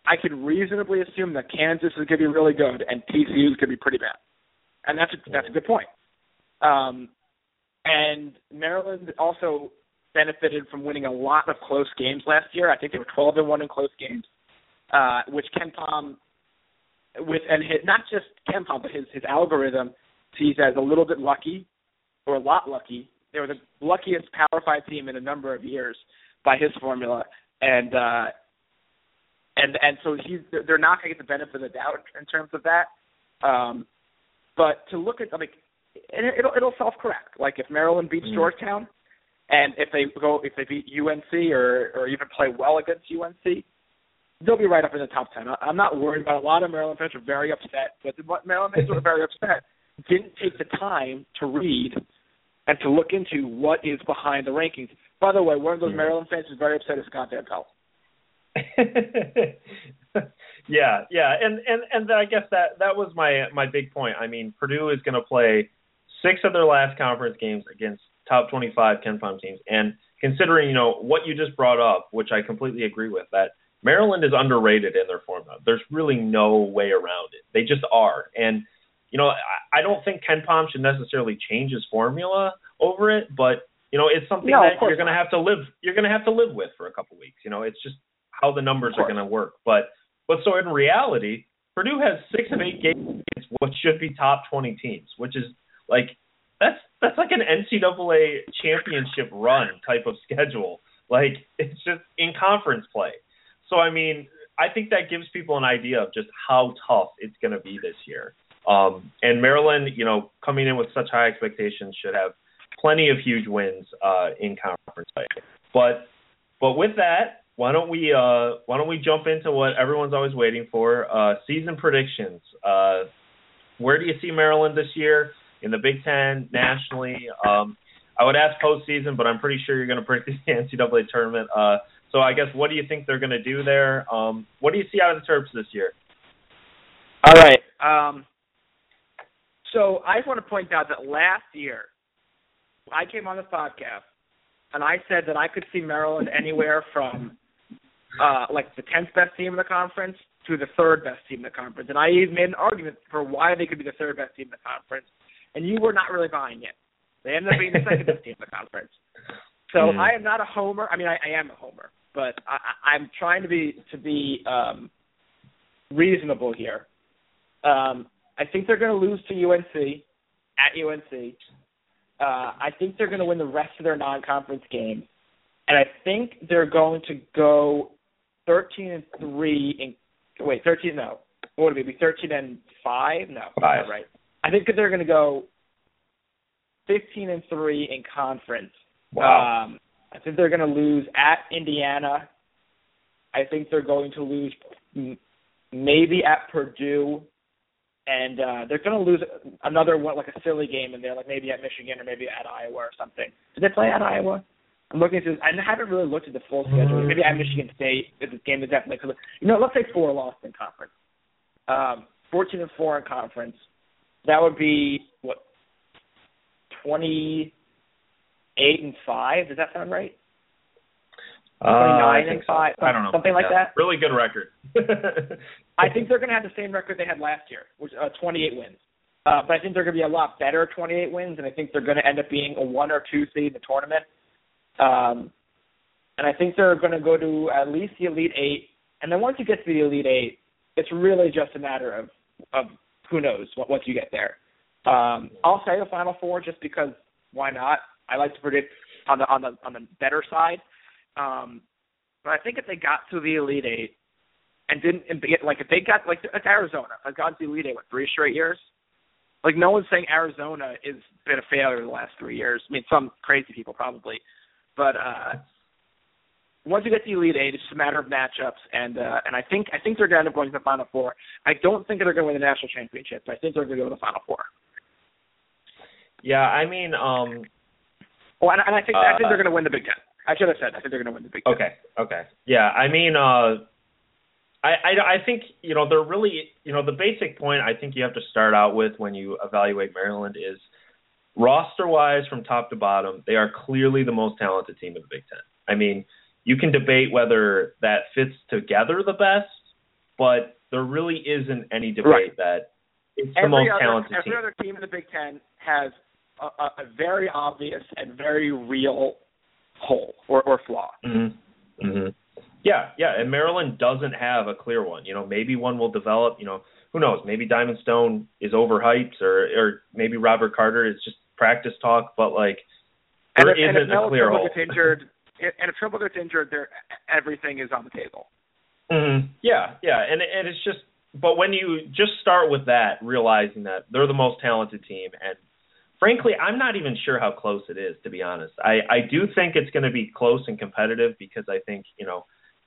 S3: I could reasonably assume that Kansas is going to be really good and TCU is going to be pretty bad and that's a, that's a good point. Um, and Maryland also benefited from winning a lot of close games last year. I think they were 12 and one in close games, uh, which KenPom with and his, not just KenPom but his his algorithm sees as a little bit lucky or a lot lucky. They were the luckiest Power Five team in a number of years by his formula, and uh, and and so he's they're not going to get the benefit of the doubt in terms of that. Um, but to look at like, and it'll it'll self correct. Like if Maryland beats mm. Georgetown, and if they go if they beat UNC or or even play well against UNC, they'll be right up in the top ten. I'm not worried about a lot of Maryland fans are very upset, but what Maryland fans are very upset didn't take the time to read and to look into what is behind the rankings. By the way, one of those mm. Maryland fans is very upset is Scott Van Pelt. (laughs)
S2: yeah, yeah, and and and I guess that that was my my big point. I mean, Purdue is going to play six of their last conference games against top 25 KenPom teams, and considering you know what you just brought up, which I completely agree with, that Maryland is underrated in their formula. There's really no way around it. They just are. And you know, I, I don't think KenPom should necessarily change his formula over it, but you know, it's something
S3: no,
S2: that you're going to have to live. You're going to have to live with for a couple weeks. You know, it's just how the numbers are going to work. But but so in reality, Purdue has six of eight games against what should be top 20 teams, which is like that's that's like an NCAA championship run type of schedule. Like it's just in conference play. So I mean, I think that gives people an idea of just how tough it's going to be this year. Um, and Maryland, you know, coming in with such high expectations, should have plenty of huge wins uh, in conference play. But but with that, why don't we uh, why don't we jump into what everyone's always waiting for? Uh, season predictions. Uh, where do you see Maryland this year in the Big Ten nationally? Um, I would ask postseason, but I'm pretty sure you're going to predict (laughs) the NCAA tournament. Uh, so I guess what do you think they're going to do there? Um, what do you see out of the Terps this year?
S3: All right. Um, so I just want to point out that last year I came on the podcast and I said that I could see Maryland anywhere from uh, like the tenth best team in the conference to the third best team in the conference, and I even made an argument for why they could be the third best team in the conference, and you were not really buying it. They ended up being the second best team in the conference. So mm. I am not a homer. I mean, I, I am a homer, but I, I'm trying to be to be um, reasonable here. Um, I think they're going to lose to UNC at UNC. Uh, I think they're going to win the rest of their non-conference games, and I think they're going to go 13 and three. In wait, 13 no. What would it be? 13 and five? No,
S2: five.
S3: right. I think that they're going to go 15 and three in conference.
S2: Wow.
S3: Um, I think they're going to lose at Indiana. I think they're going to lose maybe at Purdue and uh, they're going to lose another one, like a silly game in there, like maybe at Michigan or maybe at Iowa or something. Did they play at Iowa? I'm looking at this. I haven't really looked at the full schedule. Maybe at Michigan State, this game is definitely because you know, let's say four lost in conference, um, 14 and four in conference. That would be what 28 and five. Does that sound right?
S2: Uh,
S3: 29 and
S2: so.
S3: five.
S2: I don't know.
S3: Something like
S2: yeah.
S3: that.
S2: Really good record. (laughs)
S3: I think they're going to have the same record they had last year, which uh, 28 wins. Uh, but I think they're going to be a lot better 28 wins, and I think they're going to end up being a one or two seed in the tournament. Um, and I think they're going to go to at least the Elite Eight. And then once you get to the Elite Eight, it's really just a matter of of who knows what once you get there. Um, I'll say the Final Four just because why not? I like to predict on the on the on the better side. Um, but I think if they got to the Elite Eight and didn't and get like if they got like like Arizona, has gone to the Elite Eight what three straight years. Like no one's saying Arizona has been a failure the last three years. I mean, some crazy people probably, but uh once you get to the Elite Eight, it's just a matter of matchups, and uh, and I think I think they're going to end up going to the Final Four. I don't think they're going to win the national championship, but I think they're going to go to the Final Four.
S2: Yeah, I mean, um,
S3: oh, and, and I think
S2: uh,
S3: I think they're going to win the Big Ten. I should have said I think they're going to win the Big Ten.
S2: Okay, okay, yeah. I mean, uh, I, I I think you know they're really you know the basic point I think you have to start out with when you evaluate Maryland is roster wise from top to bottom they are clearly the most talented team in the Big Ten. I mean, you can debate whether that fits together the best, but there really isn't any debate
S3: right.
S2: that it's
S3: every
S2: the most
S3: other,
S2: talented
S3: every
S2: team.
S3: Every other team in the Big Ten has a, a, a very obvious and very real hole or, or flaw.
S2: Mm-hmm. Mm-hmm. Yeah, yeah, and Maryland doesn't have a clear one. You know, maybe one will develop. You know, who knows? Maybe Diamond Stone is overhyped, or or maybe Robert Carter is just practice talk. But like, there
S3: and if,
S2: isn't
S3: and if
S2: a clear hole.
S3: gets injured, and if Trimble gets injured, there everything is on the table.
S2: Mm-hmm. Yeah, yeah, and and it's just, but when you just start with that, realizing that they're the most talented team, and frankly, I'm not even sure how close it is, to be honest. I I do think it's going to be close and competitive because I think you know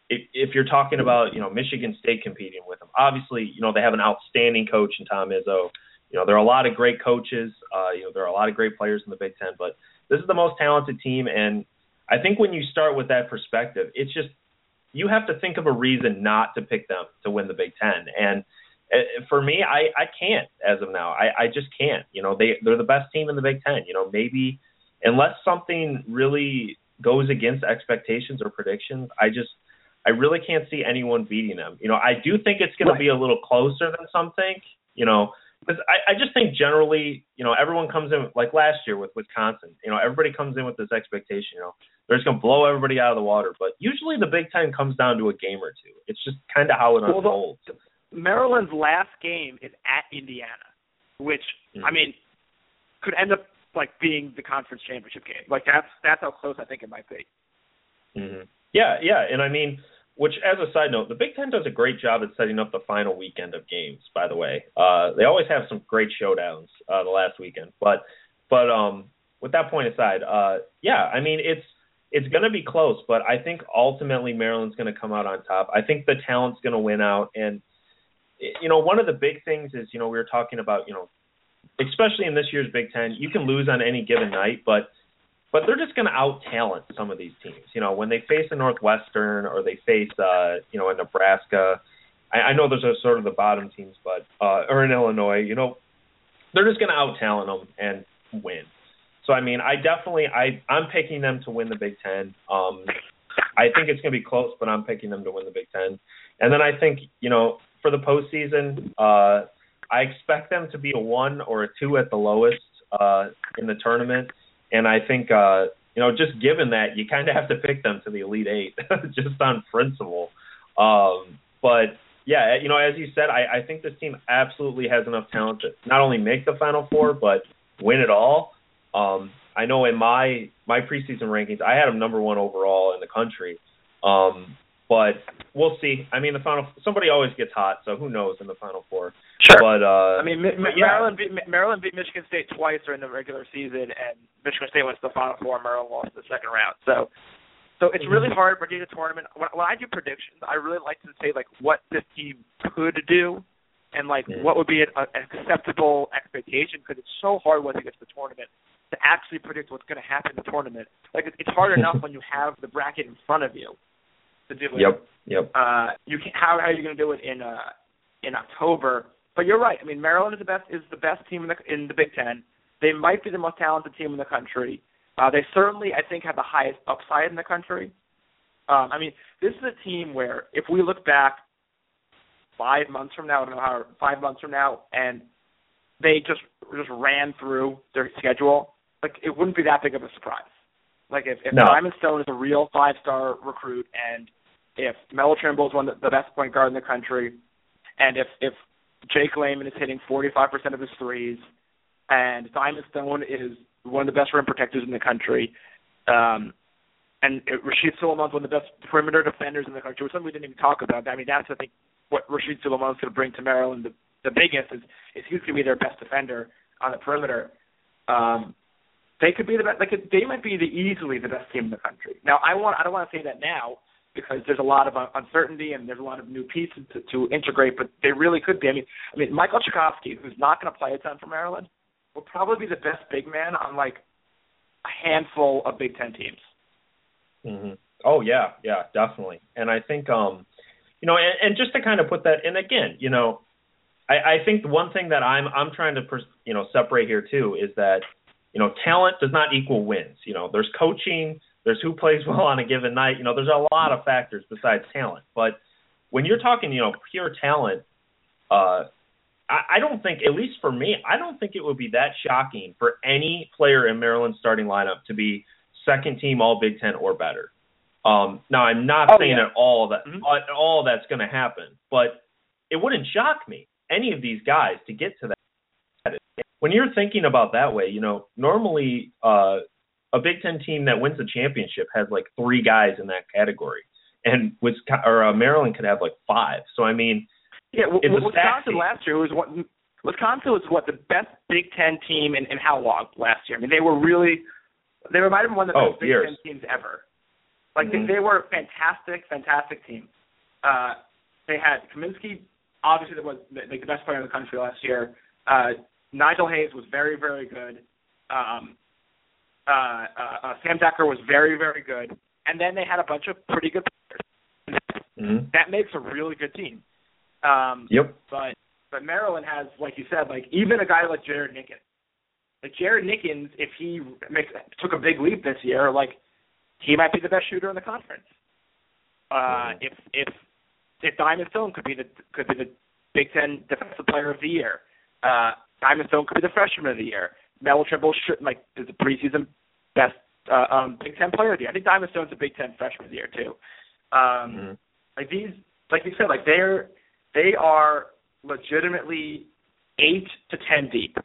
S2: if, if you're talking about you know Michigan State competing with them, obviously you know they have an outstanding coach in Tom Izzo. You know there are a lot of great coaches. Uh, you know there are a lot of great players in the Big Ten, but this is the most talented team, and I think when you start with that perspective, it's just you have to think of a reason not to pick them to win the Big Ten, and uh, for me, I I can't as of now. I I just can't. You know they they're the best team in the Big Ten. You know maybe unless something really goes against expectations or predictions, I just I really can't see anyone beating them. You know, I do think it's going right. to be a little closer than some think. You know, because I, I just think generally, you know, everyone comes in like last year with Wisconsin. You know, everybody comes in with this expectation. You know, they're just going to blow everybody out of the water. But usually, the Big Ten comes down to a game or two. It's just kind of how it well, unfolds.
S3: The, Maryland's last game is at Indiana, which mm-hmm. I mean could end up like being the conference championship game. Like that's that's how close I think it might be.
S2: Mm-hmm. Yeah, yeah, and I mean, which as a side note, the Big Ten does a great job at setting up the final weekend of games. By the way, uh, they always have some great showdowns uh, the last weekend. But but um, with that point aside, uh, yeah, I mean it's it's going to be close, but I think ultimately Maryland's going to come out on top. I think the talent's going to win out, and you know one of the big things is you know we were talking about you know especially in this year's Big Ten, you can lose on any given night, but but they're just going to out talent some of these teams. You know, when they face a Northwestern or they face uh, you know a Nebraska, I, I know those are sort of the bottom teams, but uh, or in Illinois, you know, they're just going to out talent them and win. So I mean, I definitely I I'm picking them to win the Big Ten. Um, I think it's going to be close, but I'm picking them to win the Big Ten. And then I think you know for the postseason, uh, I expect them to be a one or a two at the lowest uh, in the tournament, and I think uh, you know just given that you kind of have to pick them to the elite eight (laughs) just on principle. Um, but yeah, you know, as you said, I, I think this team absolutely has enough talent to not only make the Final Four but win it all. Um, I know in my my preseason rankings, I had them number one overall in the country. Um, but we'll see. I mean, the final somebody always gets hot, so who knows in the final four.
S3: Sure.
S2: But uh,
S3: I mean, M- M- yeah. Maryland beat Maryland beat Michigan State twice during the regular season, and Michigan State went to the final four. Maryland lost the second round. So, so it's really mm-hmm. hard to predict a tournament. When, when I do predictions, I really like to say like what this team could do, and like yeah. what would be an, an acceptable expectation because it's so hard once you get to the tournament to actually predict what's going to happen in the tournament. Like it's hard enough (laughs) when you have the bracket in front of you to do it.
S2: Yep. Yep.
S3: Uh, you can how, how are you going to do it in uh in October? But you're right. I mean, Maryland is the best is the best team in the in the Big Ten. They might be the most talented team in the country. Uh, they certainly, I think, have the highest upside in the country. Um, I mean, this is a team where if we look back five months from now, I don't know how five months from now, and they just just ran through their schedule, like it wouldn't be that big of a surprise. Like if, if
S2: no.
S3: Diamond Stone is a real five star recruit and if Melo Trimble is one of the best point guard in the country, and if if Jake Layman is hitting 45% of his threes, and Diamond Stone is one of the best rim protectors in the country, um, and Rasheed Sulaimon is one of the best perimeter defenders in the country, which something we didn't even talk about. I mean, that's I think what Sulaimon is going to bring to Maryland. The, the biggest is, is he's going to be their best defender on the perimeter. Um, they could be the best. Like they might be the easily the best team in the country. Now, I want I don't want to say that now because there's a lot of uncertainty and there's a lot of new pieces to, to integrate, but they really could be. I mean, I mean, Michal Cekovsky, who's not going to play a ton for Maryland, will probably be the best big man on like a handful of Big Ten teams.
S2: Mm-hmm. Oh yeah, yeah, definitely. And I think, um, you know, and, and just to kind of put that, and again, you know, I, I think the one thing that I'm I'm trying to, you know, separate here too is that, you know, talent does not equal wins. You know, there's coaching there's who plays (laughs) well on a given night. You know, there's a lot of factors besides talent. But when you're talking, you know, pure talent, uh, I, I don't think, at least for me, I don't think it would be that shocking for any player in Maryland's starting lineup to be second team All Big Ten or better. Um, now, I'm not
S3: oh,
S2: saying
S3: yeah.
S2: at all that
S3: mm-hmm.
S2: at all that's going to happen, but it wouldn't shock me any of these guys to get to that. When you're thinking about that way, you know, normally uh, a Big Ten team that wins the championship has like three guys in that category, and Wisconsin or uh, Maryland could have like five. So I mean,
S3: yeah, well, Wisconsin last year was what Wisconsin was what the best Big Ten team in, in how long last year? I mean, they were really they might have been one of the
S2: oh,
S3: best Big
S2: years.
S3: Ten teams ever. Like
S2: mm-hmm.
S3: they, they were a fantastic, fantastic team. Uh, they had Kaminsky, obviously, that was like the best player in the country last year. Uh, Nigel Hayes was very, very good. Um, uh, uh, Sam Dekker was very, very good, and then they had a bunch of pretty good players.
S2: Mm-hmm.
S3: That makes a really good team. Um,
S2: yep.
S3: But but Maryland has, like you said, like even a guy like Jared Nickens. Like Jared Nickens, if he makes took a big leap this year, like he might be the best shooter in the conference. Uh, if if if Diamond Stone could be the could be the Big Ten Defensive Player of the Year, uh, Diamond Stone could be the Freshman of the Year. Melo Trimble should like is the preseason best uh, um, Big Ten Player of the Year. I think Diamond Stone's a Big Ten Freshman of the Year too. Um, mm-hmm. Like these, like you said, like they're they are legitimately eight to ten deep.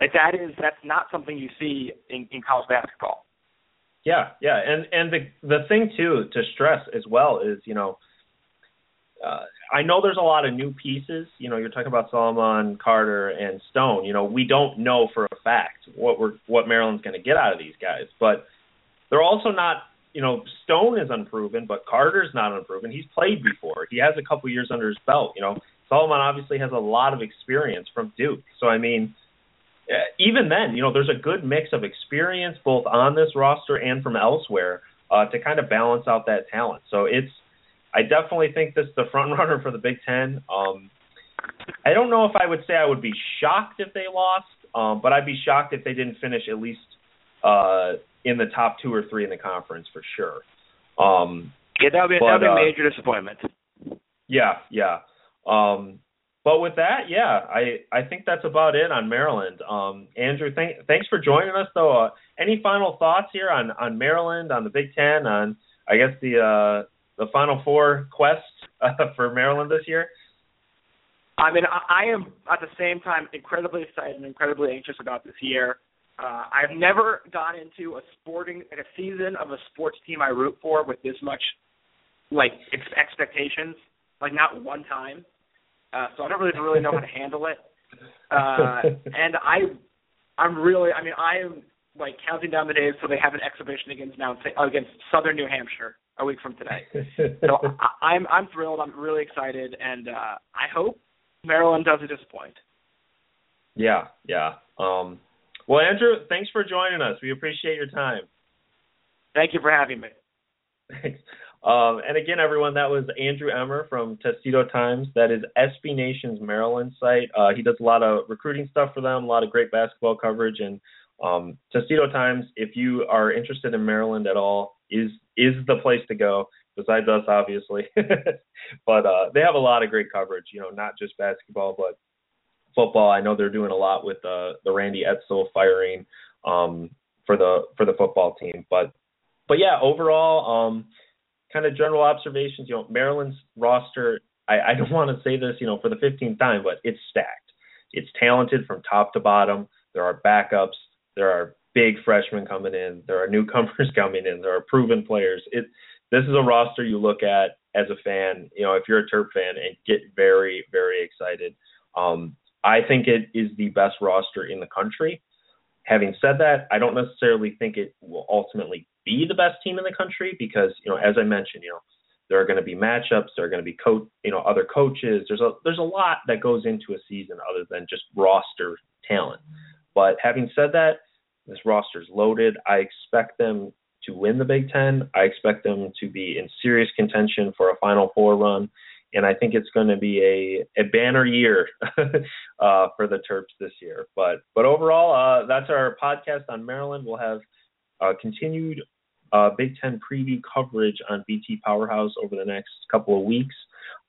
S3: Like that is that's not something you see in, in college basketball.
S2: Yeah, yeah, and and the the thing too to stress as well is you know, uh, I know there's a lot of new pieces. You know, you're talking about Sulaimon, Carter, and Stone. You know, we don't know for a fact what we're what Maryland's going to get out of these guys, but they're also not. You know, Stone is unproven, but Carter's not unproven. He's played before. He has a couple years under his belt. You know, Sulaimon obviously has a lot of experience from Duke. So I mean, uh, even then, you know, there's a good mix of experience both on this roster and from elsewhere uh, to kind of balance out that talent. So it's, I definitely think this is the front (laughs) runner for the Big Ten. Um, I don't know if I would say I would be shocked if they lost, um, but I'd be shocked if they didn't finish at least uh, in the top two or three in the conference for sure. Um,
S3: yeah, that would be, but, that'd be a uh, major disappointment.
S2: Yeah, yeah. Um, but with that, yeah, I I think that's about it on Maryland. Um, Andrew, thank, thanks for joining us. Though, uh, any final thoughts here on on Maryland, on the Big Ten, on I guess the uh, the Final Four quest uh, for Maryland this year?
S3: I mean, I, I am at the same time incredibly excited and incredibly anxious about this year. Uh, I've never gone into a sporting like a season of a sports team I root for with this much like ex- expectations. Like not one time. Uh, so I don't really really know how to handle it. (laughs) Uh, and I, I'm really, I mean, I am like counting down the days so they have an exhibition against Mount against Southern New Hampshire a week from today. (laughs) so I, I'm I'm thrilled. I'm really excited, and uh, I hope Maryland doesn't disappoint.
S2: Yeah, yeah. Um, well, Andrew, thanks for joining us. We appreciate your time.
S3: Thank you for having me.
S2: Thanks. Um, and again, everyone, that was Andrew Emmer from Testudo Times. That is SB Nation's Maryland site. Uh, he does a lot of recruiting stuff for them, a lot of great basketball coverage. And um, Testudo Times, if you are interested in Maryland at all, is is the place to go. Besides us, obviously, (laughs) but uh, they have a lot of great coverage. You know, not just basketball, but football. I know they're doing a lot with uh, the Randy Edsall firing um, for the for the football team. But but yeah, overall. Um, kind of general observations. You know, Maryland's roster. I, I don't want to say this, you know, for the 15th time, but it's stacked. It's talented from top to bottom. There are backups. There are big freshmen coming in. There are newcomers (laughs) coming in. There are proven players. It this is a roster you look at as a fan. You know, if you're a Terp fan and get very very excited. Um, I think it is the best roster in the country. Having said that, I don't necessarily think it will ultimately be the best team in the country because you know as I mentioned you know there are going to be matchups there are going to be coach you know other coaches there's a there's a lot that goes into a season other than just roster talent but having said that this roster is loaded I expect them to win the Big 10 I expect them to be in serious contention for a final four run and I think it's going to be a, a banner year (laughs) uh, for the Terps this year. But but overall, uh, that's our podcast on Maryland. We'll have uh, continued uh, Big Ten preview coverage on BT Powerhouse over the next couple of weeks.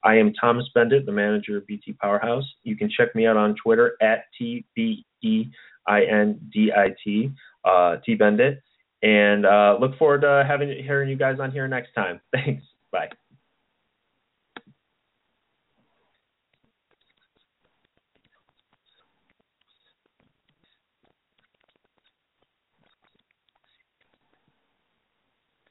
S2: I am Thomas Beindit, the manager of BT Powerhouse. You can check me out on Twitter at T B E I N D I T, uh, T Beindit. And uh, look forward to having hearing you guys on here next time. (laughs) Thanks. Bye.